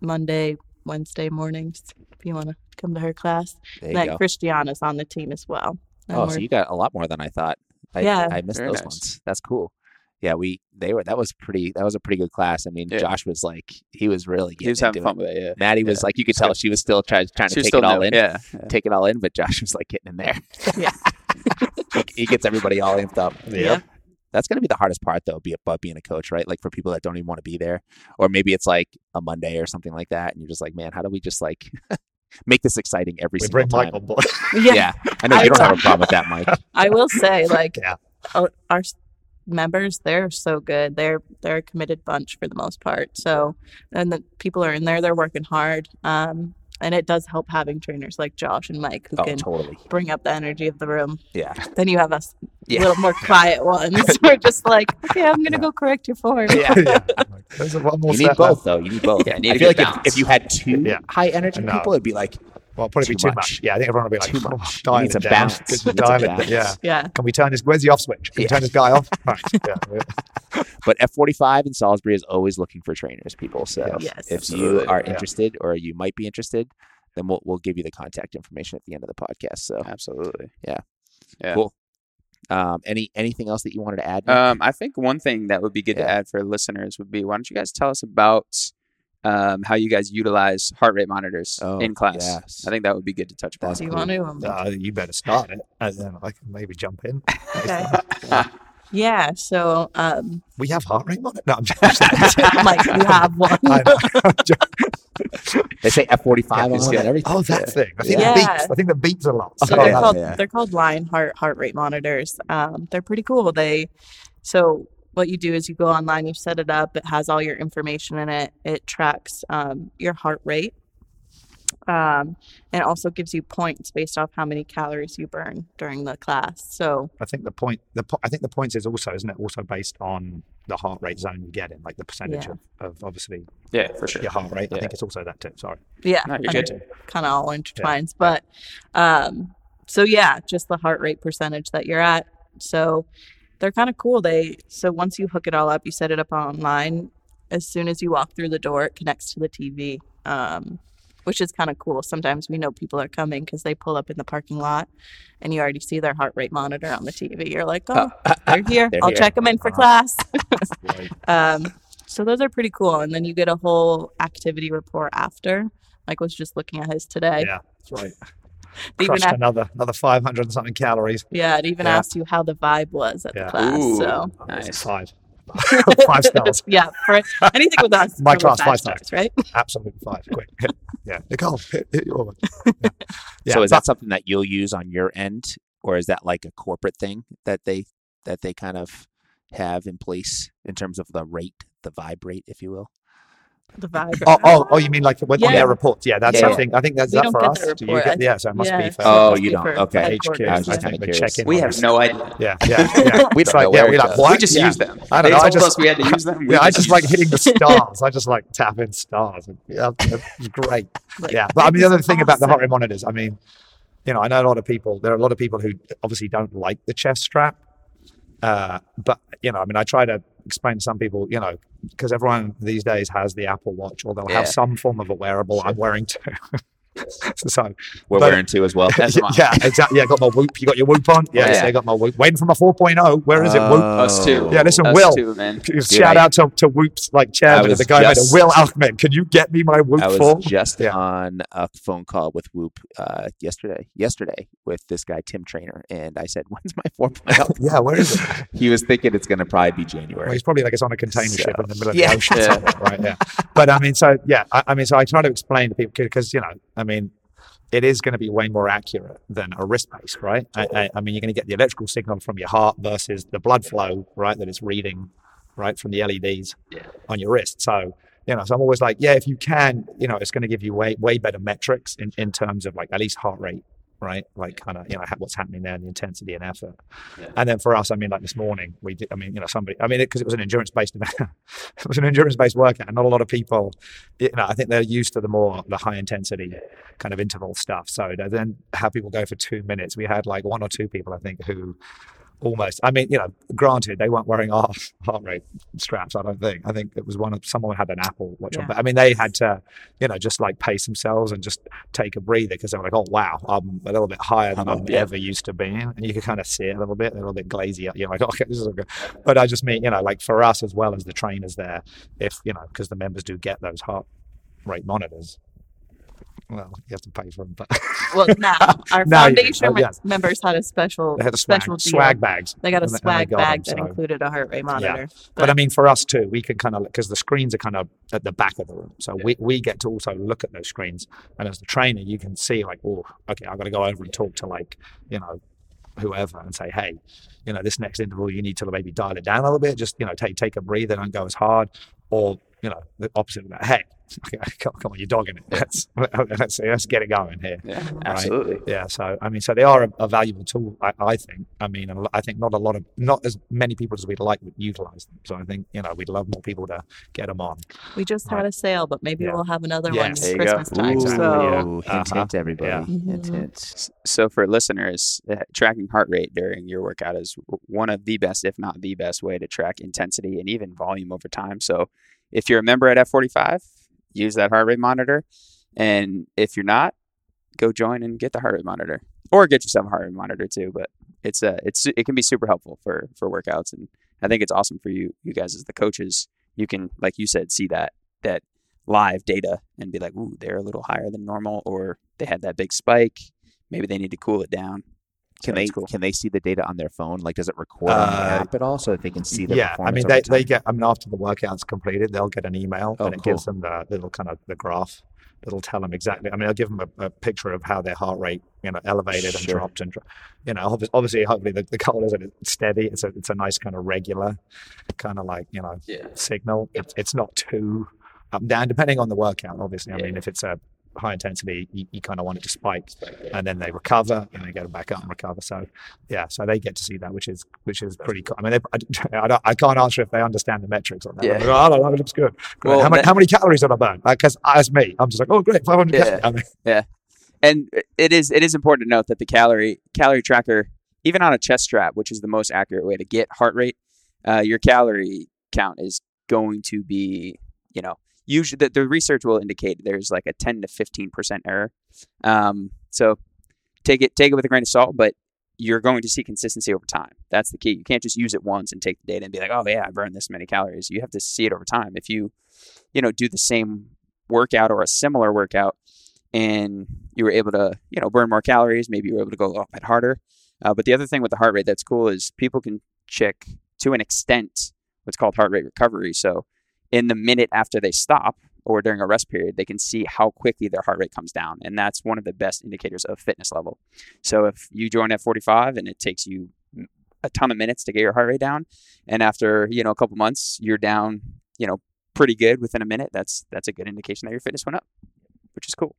Monday, Wednesday mornings. If you want to come to her class, There you then go. Christiana's on the team as well. And Oh, so you got a lot more than I thought. I, Yeah. I missed Very those nice. ones. That's cool. Yeah, we they were that was pretty that was a pretty good class. I mean, Yeah. Josh was like he was really He was getting having into fun it. with it. Yeah. Maddie was like you could tell she was still trying trying to She was take still it all new. in. Yeah. yeah. Take it all in, but Josh was like getting in there. Yeah. he, he gets everybody all amped up. Yeah. That's going to be the hardest part, though, be about being a coach, right? Like for people that don't even want to be there, or maybe it's like a Monday or something like that, and you're just like, man, how do we just like make this exciting every We single bring time? Mike on. Yeah, I know I you don't have a problem with that, Mike. I will say, like, Yeah. our members, they're so good. They're they're a committed bunch for the most part. So, and the people are in there. They're working hard. Um, and it does help having trainers like Josh and Mike who Oh, can totally. bring up the energy of the room. Yeah, Then you have us Yeah. little more quiet ones. We're just like, okay, I'm gonna go correct your form. yeah. yeah. There's a lot more You need set both, though. You need both. Yeah, you need I a feel like if, if you had two Yeah. high energy No. people, it'd be like Well, probably be Too too much. much. Yeah, I think everyone will be like, Too "Oh, much. dial It needs it a down. balance. Just needs a dial it- balance. Yeah. Yeah. Can we turn this? Where's the off switch? Can we turn this guy off? But F45 in Salisbury is always looking for trainers, people. So Yes. if you Absolutely. are Yeah. interested or you might be interested, then we'll, we'll give you the contact information at the end of the podcast. So Absolutely. Yeah. yeah. Cool. Um, any anything else that you wanted to add? Um, I think one thing that would be good Yeah. to add for listeners would be why don't you guys tell us about um, how you guys utilize heart rate monitors Oh, in class? yes. I think that would be good to touch upon. Do you want to? Um, Uh, you better start it, and then I can maybe jump in. Okay. Yeah. So, um, We have heart rate monitor. No, I'm just. Mike, you have one. I know. they say F45 Yeah, on it's them good. and everything. oh, that thing. I think Yeah. it beeps. I think the beeps a lot. So Oh, they're that's- called yeah. they're called LionHeart heart rate monitors. Um, they're pretty cool. They so what you do is you go online, you set it up. It has all your information in it. It tracks um, your heart rate. Um, and it also gives you points based off how many calories you burn during the class. So I think the point. The po- I think the points is also, isn't it, also based on the heart rate zone you get in, like the percentage Yeah. of, of obviously Yeah, for sure. your heart rate. I think it's also that too. Sorry. yeah, No, you're good. kind of all intertwines. But um, so yeah, just the heart rate percentage that you're at. So they're kind of cool. They so once you hook it all up, you set it up online. As soon as you walk through the door, it connects to the TV, um, which is kind of cool. Sometimes we know people are coming because they pull up in the parking lot, and you already see their heart rate monitor on the TV. You're like, oh, they're here. They're I'll here. check them in for Uh-huh. class. Um, so those are pretty cool. And then you get a whole activity report after. Mike was just looking at his today. Yeah, that's right. They even Crushed ask- another another five hundred and something calories. yeah, it even Yeah. asked you how the vibe was at Yeah. the class. Ooh. So Nice. Five. five stars. yeah, for anything with us, My class, five five stars. stars, right? Absolutely five. Quick. Yeah. Nicole, hit, hit your one. Yeah. Yeah, so is but- that something that you'll use on your end, or is that like a corporate thing that they that they kind of have in place in terms of the rate, the vibe rate, if you will? The vibe. Oh, oh, oh, you mean like with Yeah. their reports? Yeah, that's Yeah. I think I think that's We that for get us. Do you get, yeah, so it must Yeah, be for Oh, you don't. Okay. HQ. I was I just yeah. think kinda we're curious. We have no idea. Yeah, yeah, yeah. We It's don't like, know yeah, we like what? We just Yeah. use them. I don't know, I just- us we had to use them. We Yeah, I just just like hitting the stars. I just like tap in stars. Yeah, it's great. Yeah, but I mean, the other thing about the heart rate monitors, I mean, you know, I know a lot of people. There are a lot of people who obviously don't like the chest strap. Uh, but you know, I mean, I try to explain to some people, you know, because everyone these days has the Apple Watch, or they'll Yeah. have some form of a wearable. I'm wearing two. so We're But- wearing two as well. As I. yeah, exactly. Yeah, got my whoop. You got your whoop on. Yes, Yeah. I got my whoop. Waiting for my 4.0. Where is it? Whoop. Us too. Yeah, listen, Us Will. too, man. Shout I- out to, to Whoops, like chairman, was the guy made just- it. Will Ahmed. Can you get me my Whoop I was full? just Yeah. on a phone call with Whoop uh, yesterday. Yesterday with this guy Tim Trainer, and I said, "When's my 4.0?" Yeah, where is it? he was thinking it's going to probably be Well, January. he's probably like it's on a container So- ship in the middle of Yeah. the ocean, Yeah. right? Yeah. But I mean, so yeah, I, I mean, so I try to explain to people because you know, I mean, it is going to be way more accurate than a wrist based, right? I, I, I mean, you're going to get the electrical signal from your heart versus the blood flow, right? That it's reading, right, from the LEDs on your wrist. So you know, so I'm always like, yeah, if you can, you know, it's going to give you way way better metrics in in terms of like at least heart rate. Right, like kind of you know what's happening there, and the intensity and effort. And then for us, I mean, like this morning, we did. I mean, you know, somebody. I mean, because it, was an endurance-based event. it was an endurance-based workout, and not a lot of people. You know, I think they're used to the more the high-intensity kind of interval stuff. So to then have people go for two minutes, we had like one or two people, I think, who almost. I mean, you know, granted, they weren't wearing our heart rate straps. I don't think. I think it was one of someone had an Apple watch on, but I mean, they had to, you know, just like pace themselves and just take a breather because they were like, oh wow, I'm a little bit higher than I'm I'm yeah. ever used to being, and you could kind of see it a little bit, a little bit glazy. You're like, okay, oh, this is good. But I just mean, you know, like for us as well as the trainers there, if you know, because the members do get those heart rate monitors. Well, you have to pay for them, but Well, now our Now foundation Oh, yes. members had a special they had a swag, special deal. swag bags. They got a and and swag got bag them, that so- included a heart rate monitor. Yeah. But I mean, for us too, we can kind of because the screens are kind of at the back of the room, so we, we get to also look at those screens. And as the trainer, you can see like, oh, okay, I've got to go over and talk to like, you know, whoever and say, hey, you know, this next interval you need to maybe dial it down a little bit. Just you know, take take a breather, don't go as hard, or you know, the opposite of that. Hey, come, come on, you're dogging it. Let's let's let's get it going here. Yeah, absolutely. Yeah, so I mean, so they are a, a valuable tool, I, I think. I mean, I think not a lot of, not as many people as we'd like would utilize them. So I think you know we'd love more people to get them on. we just had a sale, but maybe Yeah. we'll have another Yes. one There this you go. Christmas time. Exactly, So yeah. Hint, Uh-huh. hint, everybody. Yeah. Hint, hint. S- So for listeners, uh, tracking heart rate during your workout is one of the best, if not the best, way to track intensity and even volume over time. So if you're a member at F45, use that heart rate monitor, and if you're not, go join and get the heart rate monitor, or get yourself a heart rate monitor too. But it's uh, it's it can be super helpful for for workouts, and I think it's awesome for you you guys as the coaches. You can, like you said, see that that live data and be like, ooh, they're a little higher than normal, or they had that big spike. Maybe they need to cool it down. So Can they cool. can they see the data on their phone? Like, does it record on the Uh, app at all, so that they can see the yeah, I mean, they, they get. I mean, after the workout's completed, they'll get an email Oh, and it gives them the little kind of the graph. It'll tell them exactly. I mean, I'll give them a, a picture of how their heart rate, you know, elevated and dropped, and you know, obviously, hopefully, the, the goal is that it's steady. It's a it's a nice kind of regular, kind of like you know, Yeah. signal. It's it's not too up and down, depending on the workout. Obviously, I Yeah. mean, if it's a high intensity, you, you kind of want it to spike, and then they recover, and they go back up and recover. So, yeah, so they get to see that, which is which is pretty cool. I mean, they, I, I, don't, I can't answer if they understand the metrics on that. Yeah. I don't know, it looks good. Well, how, many, that- how many calories did I burn? Because as me, I'm just like, oh, great, 500 Yeah. calories. I mean, and it is it is important to note that the calorie calorie tracker even on a chest strap, which is the most accurate way to get heart rate, uh, your calorie count is going to be, you know, usually the, the research will indicate there's like a 10 to 15 percent error. Um, so take it take it with a grain of salt, but you're going to see consistency over time. That's the key. You can't just use it once and take the data and be like, oh yeah, I burned this many calories. You have to see it over time. If you, you know, do the same workout or a similar workout and you were able to, you know, burn more calories, maybe you were able to go a little bit harder. Uh, but the other thing with the heart rate that's cool is people can check to an extent what's called heart rate recovery. So in the minute after they stop or during a rest period, they can see how quickly their heart rate comes down. And that's one of the best indicators of fitness level. So if you join F45 and it takes you a ton of minutes to get your heart rate down, and after, you know, a couple months, you're down, you know, pretty good within a minute, that's that's a good indication that your fitness went up, which is cool.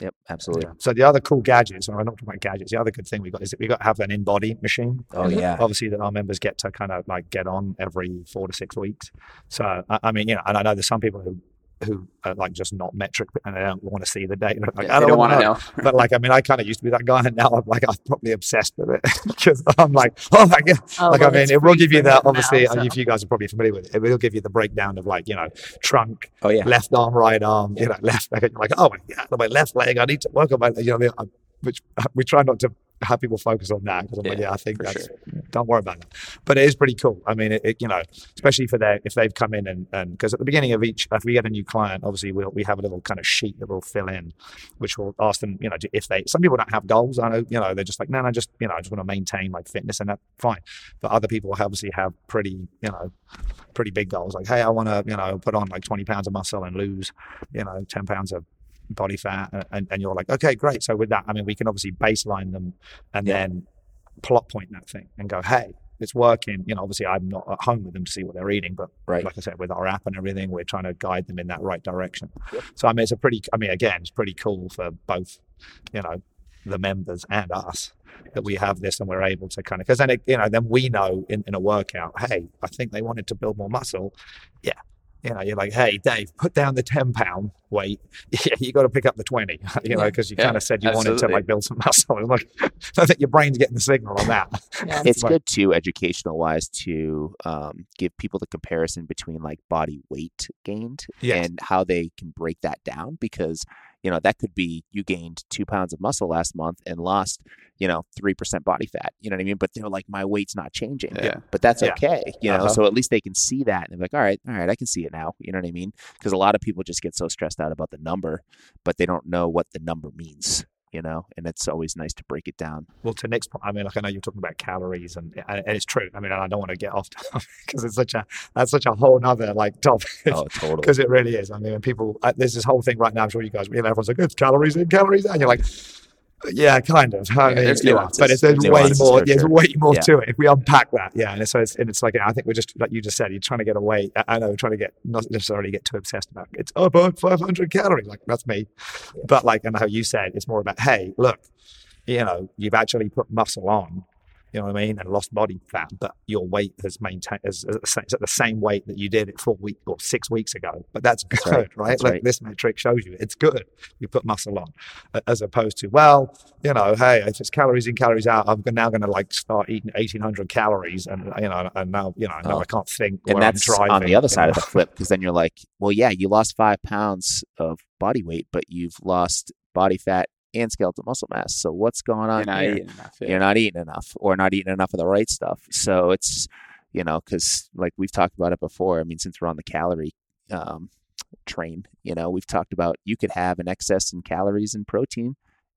Yep, absolutely. So the other cool gadgets, and I'm not talking about gadgets, the other good thing we got is that we got to have an InBody machine. Oh yeah. Obviously, that our members get to kind of like get on every four to six weeks. So I, I mean, you know, and I know there's some people who who are like just not metric and they don't want to see the data. Like, Yeah, I don't, don't want to know. know. but like, I mean, I kind of used to be that guy, and now I'm like, I'm probably obsessed with it because I'm like, oh my god. Oh, like, well, I mean, it will give you that. Obviously, now, so. if you guys are probably familiar with it, it will give you the breakdown of like, you know, trunk, Oh yeah. left arm, right arm, you know, left leg. You're like, oh my god, my left leg. I need to work on my, you know, I mean? I- which we try not to have people focus on that because I'm like, Yeah, yeah, I think that's mm. don't worry about that. But it is pretty cool. I mean, it, it you know, especially for their if they've come in and and because at the beginning of each, if we get a new client, obviously we'll we have a little kind of sheet that we'll fill in, which will ask them, you know, if they some people don't have goals. I know, you know, they're just like, no, no, just you know, I just want to maintain like fitness and that's fine. But other people obviously have pretty, you know, pretty big goals. Like, hey, I want to, you know, put on like 20 pounds of muscle and lose, you know, 10 pounds of body fat and- and, and you're like okay great so with that i mean we can obviously baseline them and Yeah. then plot point that thing and go hey it's working you know obviously i'm not at home with them to see what they're eating but Right. like i said with our app and everything we're trying to guide them in that right direction Yep. so i mean it's a pretty i mean again it's pretty cool for both you know the members and us that we have this and we're able to kind of because then it, you know then we know in, in a workout hey i think they wanted to build more muscle yeah you know, you're like, hey, Dave, put down the 10 pound weight. Yeah, you got to pick up the 20, you know, because you Yeah, kind of said you wanted to like build some muscle. I'm like, I think your brain's getting the signal on that. Yeah. It's Right. good too, educational wise, to um, give people the comparison between like body weight gained Yes. and how they can break that down because you know that could be you gained two pounds of muscle last month and lost you know three percent body fat. You know what I mean? But they're like, my weight's not changing. Yeah. But that's Yeah. okay. You know, Uh-huh. so at least they can see that and they're like, all right, all right, I can see it now. You know what I mean? Because a lot of people just get so stressed out about the number, but they don't know what the number means. You know, and it's always nice to break it down. Well, to Nick's point, I mean, like I know you're talking about calories, and and it's true. I mean, I don't want to get off because it's such a that's such a whole nother like topic. Oh, totally. because it really is. I mean, when people, uh, there's this whole thing right now. I'm sure you guys, you know, everyone's like, it's calories in, calories out. And you're like, yeah, kind of. I Yeah, mean, there's know, but it's, there's There's way more. There's sure. way more Yeah. to it. If we unpack that, yeah, and so it's and it's like I think we're just like you just said, you're trying to get away. I- know, trying to get not necessarily get too obsessed about it. it's oh, about 500 calories. Like that's me, but like and how you said, it's more about hey, look, you know, you've actually put muscle on. You know what I mean, and lost body fat, but your weight has maintained is, at the same weight that you did it four weeks or six weeks ago. But that's good, That's right. right? That's Like right. this metric shows you it's good. You put muscle on, as opposed to well, you know, hey, if it's calories in, calories out, I'm now going to like start eating 1800 calories, and you know, and now you know, now Oh. I can't think. and that's I'm driving, on the other side of the flip because then you're like well yeah you lost five pounds of body weight but you've lost body fat and skeletal muscle mass so what's going on You're not here? eating enough. yeah. you're not eating enough or not eating enough of the right stuff so it's you know because like we've talked about it before i mean since we're on the calorie um, train you know we've talked about you could have an excess in calories and protein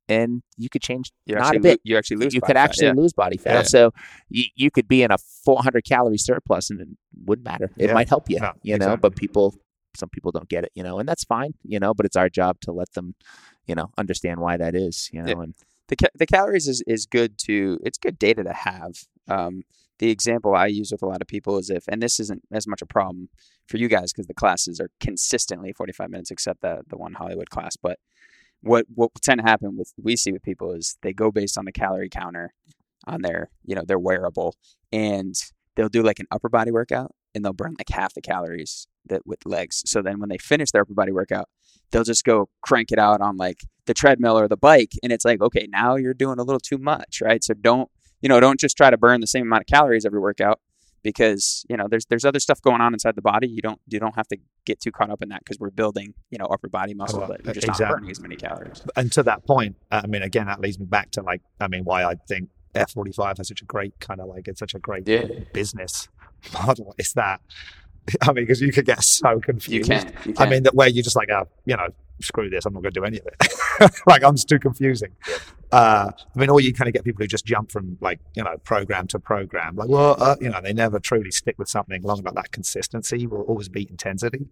and you could change You not a bit lo- you actually lose. you could fat, actually yeah. lose body fat. Yeah. So you, you could be in a 400 calorie surplus and it wouldn't matter. It might help you, No, you know, but people, some people don't get it, you know, and that's fine, you know, but it's our job to let them, you know, understand why that is, you know, Yeah. and the ca- the calories is, is good to it's good data to have. Um, the example I use with a lot of people is if, and this isn't as much a problem for you guys because the classes are consistently 45 minutes, except the the one Hollywood class. But what what tend to happen with we see with people is they go based on the calorie counter on their you know their wearable, and they'll do like an upper body workout and they'll burn like half the calories that with legs. So then when they finish their upper body workout, they'll just go crank it out on like the treadmill or the bike and it's like okay now you're doing a little too much right so don't you know, don't just try to burn the same amount of calories every workout because you know there's there's other stuff going on inside the body. You don't you don't have to get too caught up in that because we're building you know upper body oh, muscle, well, but you're just exactly. not burning as many calories. and to that point, I mean, again, that leads me back to like, I mean, why I think F45 has such a great kind of like, it's such a great Yeah. business model. Is that, I mean, because you could get so You confused. can. You I mean, that where you're just like, oh, you know, screw this, I'm not going to do any of it. like, I'm just too confusing. Uh, I mean, or you kind of get people who just jump from like, you know, program to program. Like, well, uh, you know, they never truly stick with something long about that consistency will always beat intensity.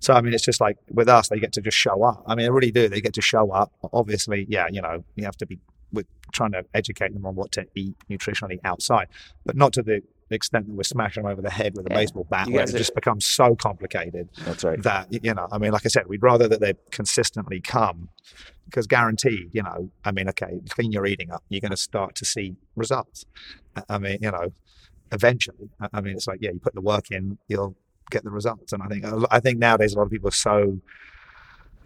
So, I mean, it's just like with us, they get to just show up. I mean, they really do. They get to show up. Obviously, yeah, you know, you have to be with trying to educate them on what to eat nutritionally outside, but not to the extent that we're smashing them over the head with a Yeah. baseball bat, where it are- just becomes so complicated That's right. that you know i mean like i said we'd rather that they consistently come because guaranteed you know i mean okay clean your eating up you're going to start to see results I- mean you know eventually I- i mean it's like yeah you put the work in you'll get the results and i think i think nowadays a lot of people are so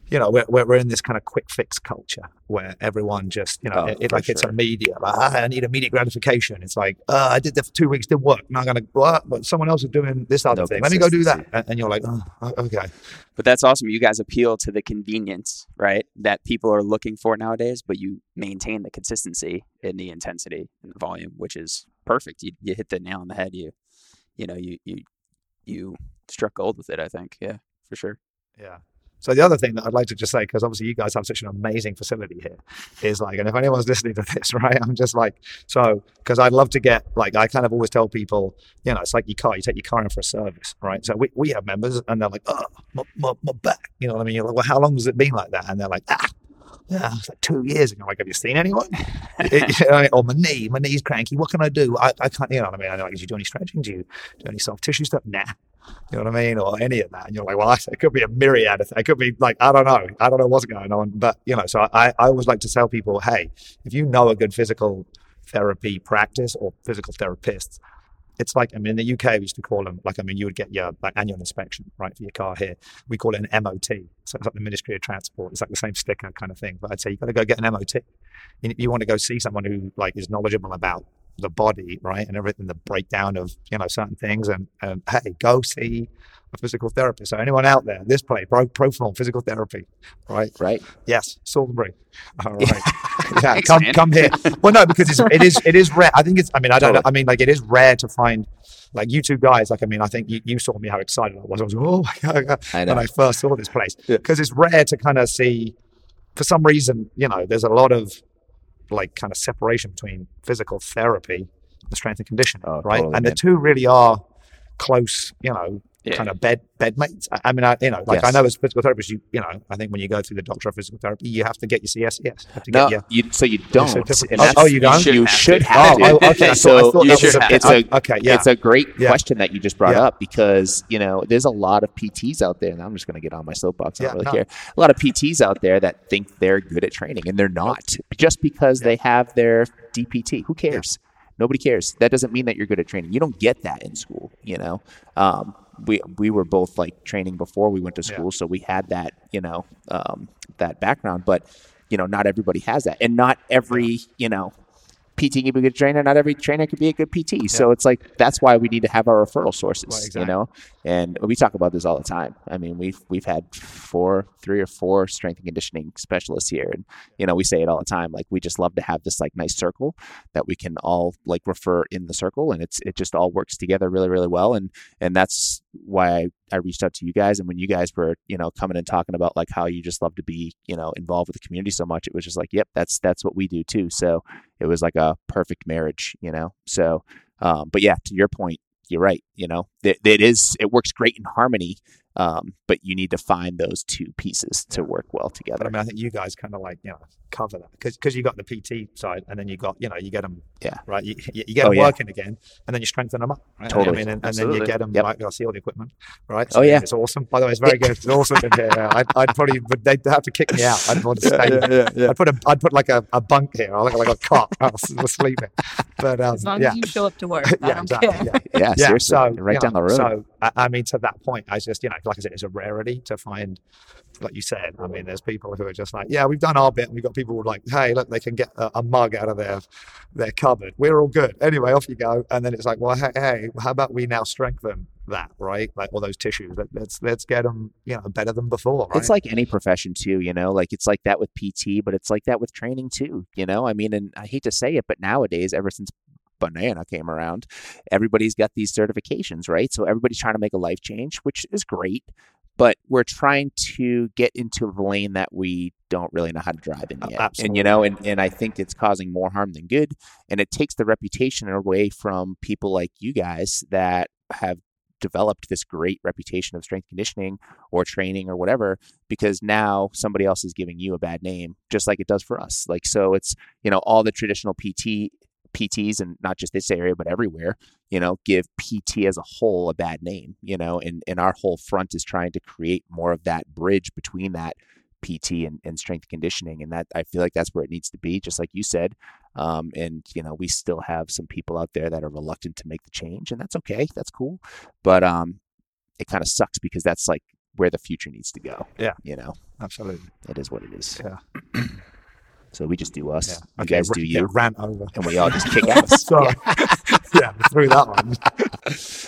you know, we're, we're in this kind of quick fix culture where everyone just, you know, Oh, it, it- like it's immediate. Like, "Ah, I need immediate gratification. It's like, uh, I did that for two weeks, didn't work. Now I'm going to, what? But someone else is doing this other No thing. Let me go do that. And, and you're like, oh, okay. But that's awesome. You guys appeal to the convenience, right? That people are looking for nowadays, but you maintain the consistency in the intensity and the volume, which is perfect. You, you hit the nail on the head. You, you know, you, you, you struck gold with it. I think, yeah, for sure. Yeah. So the other thing that I'd like to just say, because obviously you guys have such an amazing facility here, is like, and if anyone's listening to this, right, I'm just like, so because I'd love to get like, I kind of always tell people, you know, it's like your car, you take your car in for a service, right? So we, we have members, and they're like, oh, my, my, my back, you know what I mean? You're like, well, how long has it been like that? And they're like, ah. Yeah, it's like two years ago. Like, have you seen anyone? It- you know, or my knee, my knee's cranky. What can I do? I, I can't, you know what I mean? I'm like, do you do any stretching? Do you do any soft tissue stuff? Nah. You know what I mean? Or any of that. And you're like, well, it could be a myriad of things. It could be like, I don't know. I don't know what's going on. But, you know, so I, I always like to tell people, hey, if you know a good physical therapy practice or physical therapists, it's like, I mean, in the UK, we used to call them, like, I mean, you would get your like annual inspection, right, for your car here. We call it an MOT. So it's like the Ministry of Transport. It's like the same sticker kind of thing. But I'd say you've got to go get an MOT. You, you want to go see someone who, like, is knowledgeable about the body, right, and everything, the breakdown of, you know, certain things. And, and hey, go see a physical therapist. So anyone out there, this play, Pro, Proform Physical Therapy, right? Right. Yes, Salisbury. All right. yeah, Thanks, come man. come here. Well, no, because it's, it is it is rare. I think it's. I mean, I don't. Totally. I mean, like it is rare to find like you two guys. Like, I mean, I think you, you saw me how excited I was. I was oh my god I when I first saw this place Yeah. because it's rare to kind of see. For some reason, you know, there's a lot of like kind of separation between physical therapy and strength and conditioning, Oh, right? totally, and the two really are close. You know, Yeah. kind of bed bedmates. I, I mean, I you know, like I know as physical therapists, you you know, I think when you go through the doctor of physical therapy, you have to get your CSCS. You No, get your you, so you don't. Oh, oh, you don't? You You should have have. Oh, okay. So thought, you should was a, have it's a okay. Yeah. It's a great Yeah. question that you just brought Yeah. up because you know there's a lot of PTs out there, and I'm just going to get on my soapbox. I don't Yeah, really no. care. A lot of PTs out there that think they're good at training, and they're not. Just because they have their DPT, who cares? Nobody cares. That doesn't mean that you're good at training. You don't get that in school. You know, um, we we were both like training before we went to Yeah. school, so we had that you know um, that background. But you know, not everybody has that, and not every you know PT can be a good trainer. Not every trainer can be a good PT. So it's like that's why we need to have our referral sources. Right, You know, and we talk about this all the time. I mean, we've we've had four, three or four strength and conditioning specialists here, and you know, we say it all the time. Like we just love to have this like nice circle that we can all like refer in the circle, and it's it just all works together really really well. And and that's why I, I reached out to you guys. And when you guys were you know coming and talking about like how you just love to be you know involved with the community so much, it was just like, yep, that's that's what we do too. So it was like a perfect marriage, you know. So, um, but yeah, to your point, you're right. You know, it, it is it works great in harmony, um, but you need to find those two pieces to work well together. But together. I mean, I think you guys kind of like you know cover that because because you got the PT side, and then you got you know you get them Yeah. right. You, you you get Oh, them yeah. working again, and then you strengthen them up. Right? Totally. I mean, and, and then you get them Yep. like I see all the equipment, right? Oh, yeah. it's awesome. By the way, it's very good. It's awesome in here. I'd, I'd probably but they'd have to kick me out. I'd want to stay. I'd put a I'd put like a, a bunk here. I look like a cot. I was, was sleeping, but um, As long yeah. as you show up to work, I yeah, don't exactly. care. Yeah. Yeah, yeah, seriously, so right you down know, the road. So I, I mean, to that point, I just you know like I said, it's a rarity to find. Like you said, I mean, there's people who are just like, yeah, we've done our bit. We've got people who are like, hey, look, they can get a, a mug out of their their cupboard. We're all good. Anyway, off you go. And then it's like, well, hey, hey how about we now strengthen that, right? Like all those tissues. Let, let's let's get them, you know, better than before. Right? It's like any profession too, you know, like it's like that with PT, but it's like that with training too, you know. I mean, and I hate to say it, but nowadays, ever since banana came around, everybody's got these certifications, right? So everybody's trying to make a life change, which is great, but we're trying to get into the lane that we don't really know how to drive in yet. absolutely. And you know, and, and I think it's causing more harm than good. And it takes the reputation away from people like you guys that have developed this great reputation of strength conditioning or training or whatever because now somebody else is giving you a bad name just like it does for us like so it's you know all the traditional pt pts and not just this area but everywhere you know give pt as a whole a bad name you know and and our whole front is trying to create more of that bridge between that pt and, and strength conditioning and that i feel like that's where it needs to be just like you said um, and you know we still have some people out there that are reluctant to make the change and that's okay that's cool but um it kind of sucks because that's like where the future needs to go Yeah. you know Absolutely. it is what it is Yeah. so we just do us Yeah. you Okay, guys do yeah, you rant over. and we all just kick ass Sorry. yeah, through that one.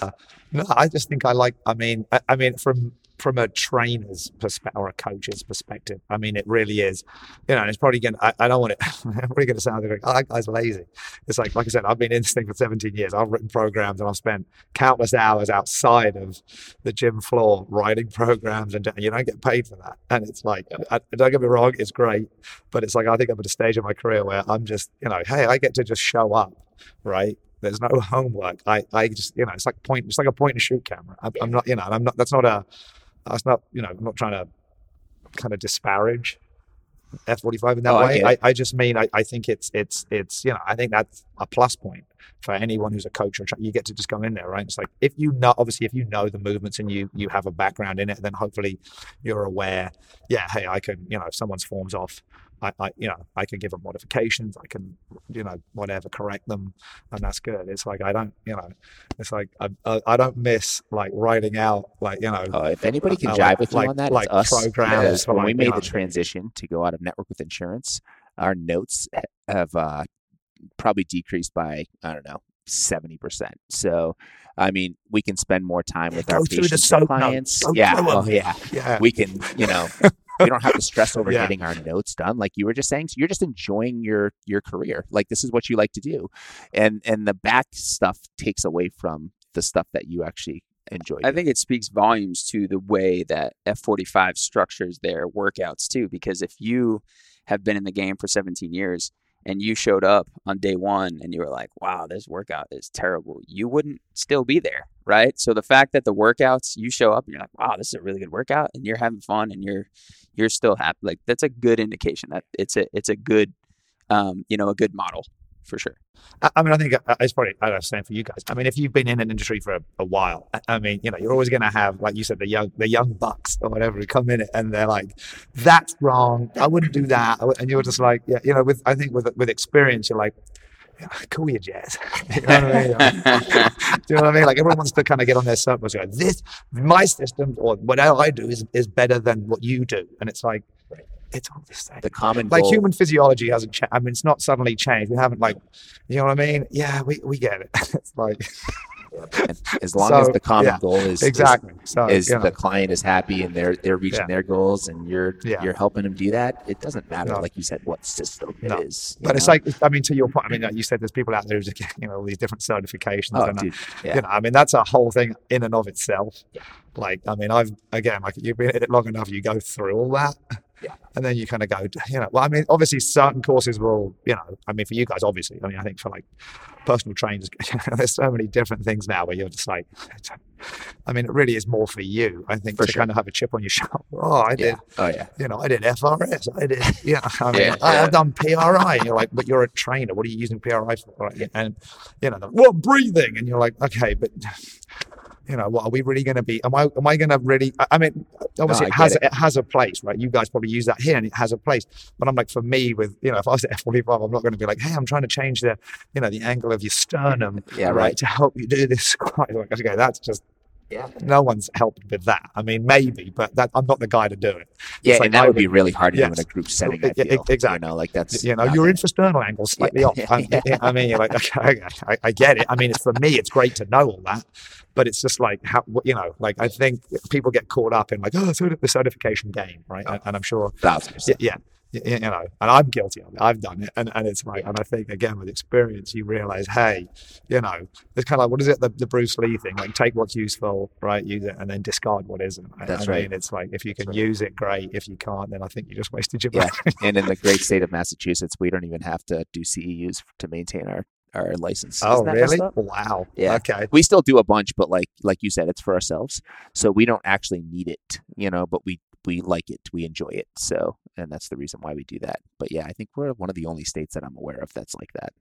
Uh, no, I just think I like. I mean, I, I mean, from from a trainer's perspective or a coach's perspective, I mean, it really is. You know, and it's probably going. to I, I don't want it. I'm probably going to sound like, oh, that guy's lazy. It's like, like I said, I've been in this thing for 17 years. I've written programs and I've spent countless hours outside of the gym floor writing programs, and you don't get paid for that. And it's like, I, don't get me wrong, it's great, but it's like I think I'm at a stage of my career where I'm just, you know, hey, I get to just show up, right? There's no homework. I, I just, you know, it's like point, it's like a point and shoot camera. I'm, I'm not, you know, I'm not. That's not a. That's not, you know, I'm not trying to kind of disparage F45 in that Oh, way. I. I just mean I, I think it's it's it's you know I think that's a plus point for anyone who's a coach or tra- you get to just go in there right. It's like if you know obviously if you know the movements and you you have a background in it, then hopefully you're aware. Yeah, hey, I can you know if someone's forms off, I, I you know I can give them modifications. I can you know whatever correct them, and that's good. It's like I don't you know it's like I I, I don't miss like writing out like you know Oh, if anybody can Uh, jive like- with you like- on that, like it's us. programs for, when we made the know- transition to go out of network with insurance, our notes have uh, probably decreased by I don't know seventy percent. So, I mean, we can spend more time with our Go the patients and soap notes. clients. Yeah, oh, yeah. yeah We can, you know, we don't have to stress over Yeah. getting our notes done, like you were just saying. So you're just enjoying your your career. Like this is what you like to do, and and the back stuff takes away from the stuff that you actually enjoy. I think it speaks volumes to the way that F45 structures their workouts too. Because if you have been in the game for 17 years and you showed up on day one and you were like, wow, this workout is terrible, you wouldn't still be there, right? So the fact that the workouts you show up and you're like, wow, this is a really good workout and you're having fun and you're you're still happy, like that's a good indication that it's a it's a good um, you know, a good model for sure. I, mean, I think it's probably know, same for you guys. I mean, if you've been in an industry for a, a while, I- mean, you know, you're always going to have, like you said, the young the young bucks or whatever come in and they're like, "That's wrong. I wouldn't do that." And you're just like, yeah, you know, with I think with with experience, you're like. Ah, cool your jazz. you know what I mean? Do you know what I mean? Like everyone wants to kind of get on their soapbox. Go, this, my system or whatever I do is is better than what you do, and it's like, it's all the same the common like goal. human physiology hasn't changed. I mean, it's not suddenly changed. We haven't like, you know what I mean? Yeah, we, we get it. it's like as long as the common yeah, goal is is- exactly. So is you know, the client is happy and they're they're reaching Yeah. their goals and you're Yeah. you're helping them do that it doesn't matter No. like you said what system No. it is but it's like, I mean, to your point, I mean, like you said there's people out there who's getting, you know, all these different certifications. oh and, uh, dude yeah You know, I mean, that's a whole thing in and of itself. Like, I mean, I've again, like you've been in it long enough, you go through all that. Yeah. And then you kind of go, you know, well, I mean, obviously certain courses will, you know, I mean, for you guys, obviously, I mean, I think for like personal trainers, there's so many different things now where you're just like, I mean, it really is more for you, I think, For to sure. kind of have a chip on your shoulder. Oh, I did, yeah oh yeah you know, I did FRS, I did, yeah, I mean, Yeah, I, yeah. I've done PRI. And you're like, but you're a trainer. What are you using PRI for? Right? And, you know, well, breathing. And you're like, okay, but, you know, what are we really going to be? Am I, am I going to really, I, mean, obviously I it has, it. it. has a place, right? You guys probably use that here and it has a place. But I'm like, for me with, you know, if I was at F45, I'm not going to be like, hey, I'm trying to change the, you know, the angle of your sternum, yeah right, right to help you do this squat. Like, okay, that's just, Yeah. No one's helped with that. I mean, maybe, but that, I'm not the guy to do it. Yeah, It's like and that would be really hard to do in a group setting. I feel. exactly. You know, like that's you know, your infrasternal angle slightly off. I, Yeah. I mean, you're like, okay, I, I get it. I mean, it's for me, it's great to know all that, but it's just like how you know, like I think people get caught up in like, oh, the certification game, right? Oh. And, and I'm sure, thousand yeah, yeah, you know, and I'm guilty of it. I've done it, and, and it's like, and I think again with experience, you realize, hey, you know, it's kind of like what is it, the, the Bruce Lee thing, like take what's useful, right, use it, and then discard what isn't. I- That's I right. mean, it's like if you can right. use it, great. If you can't, then I think you just wasted your Yeah. money. and in the great state of Massachusetts, we don't even have to do CEUs to maintain our our license. oh, Isn't that messed really? Wow. Yeah. Okay. We still do a bunch, but like like you said, it's for ourselves, so we don't actually need it, you know. But we we like it, we enjoy it, so and that's the reason why we do that. But yeah, I think we're one of the only states that I'm aware of that's like that.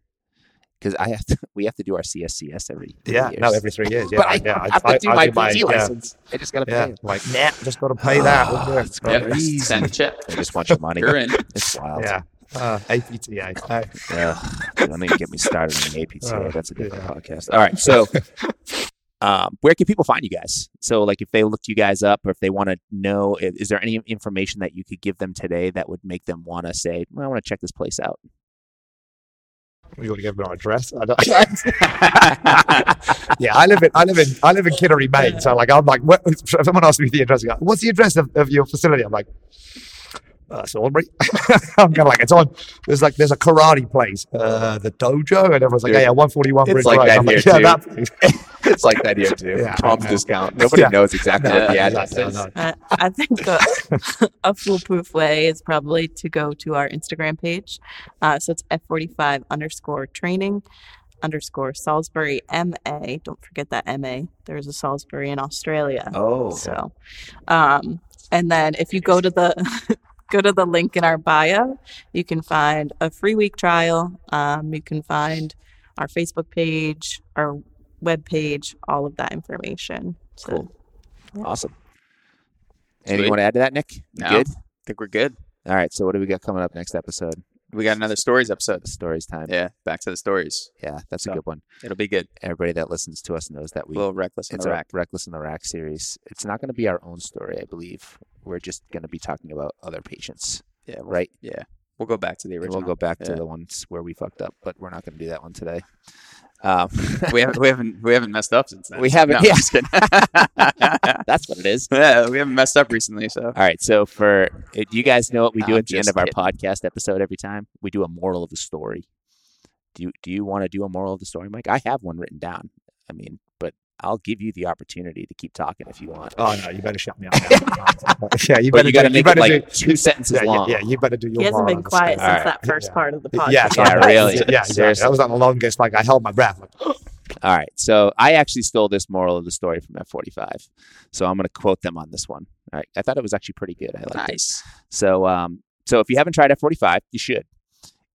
Because I have to, we have to do our CSCS every three Yeah, years. no, every three years. Yeah, but I, yeah, don't have to do my PT yeah, license. I just gotta pay. it. like nah, just got to pay that. We'll. It's Yep. crazy. Send a chip. They just want your money. You're in. It's wild. Yeah, uh, APTA. Uh, Yeah, don't even get me started on the APTA. Oh, That's a different yeah. podcast. All right, so um, where can people find you guys? So, like, if they looked you guys up, or if they want to know, is there any information that you could give them today that would make them want to say, "Well, I want to check this place out"? you want to give them our address? I don't, yeah, I live in I live in I live in Kittery, Maine. So like I'm like, what, if someone asks me the address, go, what's the address of, of your facility? I'm like. Uh, Salisbury. I'm kind of like it's on. There's like there's a karate place, uh, the dojo, and everyone's like, Dude, yeah, yeah, 141 it's Bridge like Road. that I'm like, here, yeah, too. that it's like that here too. Yeah. Tom's discount. Nobody Yeah. knows exactly what the Yeah, address exactly, is. I know. Uh, I think a, a foolproof way is probably to go to our Instagram page. Uh, so it's F45 underscore training underscore Salisbury MA. Don't forget that MA. There's a Salisbury in Australia. Oh, So, um, and then if you go to the go to the link in our bio, you can find a free week trial. Um, you can find our Facebook page, our web page, all of that information. So, Cool. awesome. Sweet. Anything you want to add to that, Nick? No. Good. I think we're good. All right. So, what do we got coming up next episode? We got another stories episode. Stories time. Yeah, back to the stories. Yeah, that's a good one. It'll be good. Everybody that listens to us knows that A we little reckless in it's the a rack. Reckless in the Rack series. It's not going to be our own story, I believe. We're just going to be talking about other patients, Yeah, we'll, right? Yeah, we'll go back to the And original. we'll go back to the ones where we fucked up, but we're not going to do that one today. Um, we haven't we haven't we haven't messed up since then. We haven't- No, yeah. I'm just kidding. that's what it is. yeah, we haven't messed up recently. So All right. So for uh, you guys know what we do I'm at the end of our kidding. podcast episode every time? We do a moral of the story. Do you do you want to do a moral of the story, Mike? I have one written down. I mean, I'll give you the opportunity to keep talking if you want. Oh no, you better shut me up. Now. yeah, you But better you got to do, make better it like do, two sentences yeah, yeah, long. yeah, you better do your he hasn't been quiet since All that first Yeah. part of the podcast. Yeah, Yeah, sorry. really. Yeah, exactly. Seriously. That was like the longest. Like I held my breath. Like, All right. So I actually stole this moral of the story from F45. So I'm going to quote them on this one. All right. I thought it was actually pretty good. I liked it. nice. So, um, so if you haven't tried F45, you should.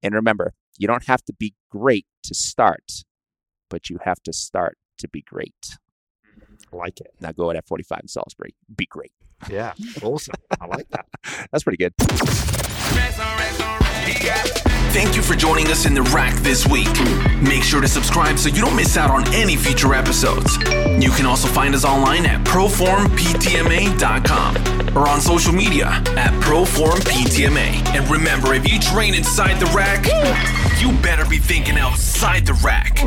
And remember, you don't have to be great to start, but you have to start to be great. I like it. Now go at F45 in Salisbury. Be great. Yeah, awesome. I like that. That's pretty good. Thank you for joining us in the rack this week. Make sure to subscribe so you don't miss out on any future episodes. You can also find us online at proformptma.com or on social media at proformptma. And remember, if you train inside the rack, you better be thinking outside the rack.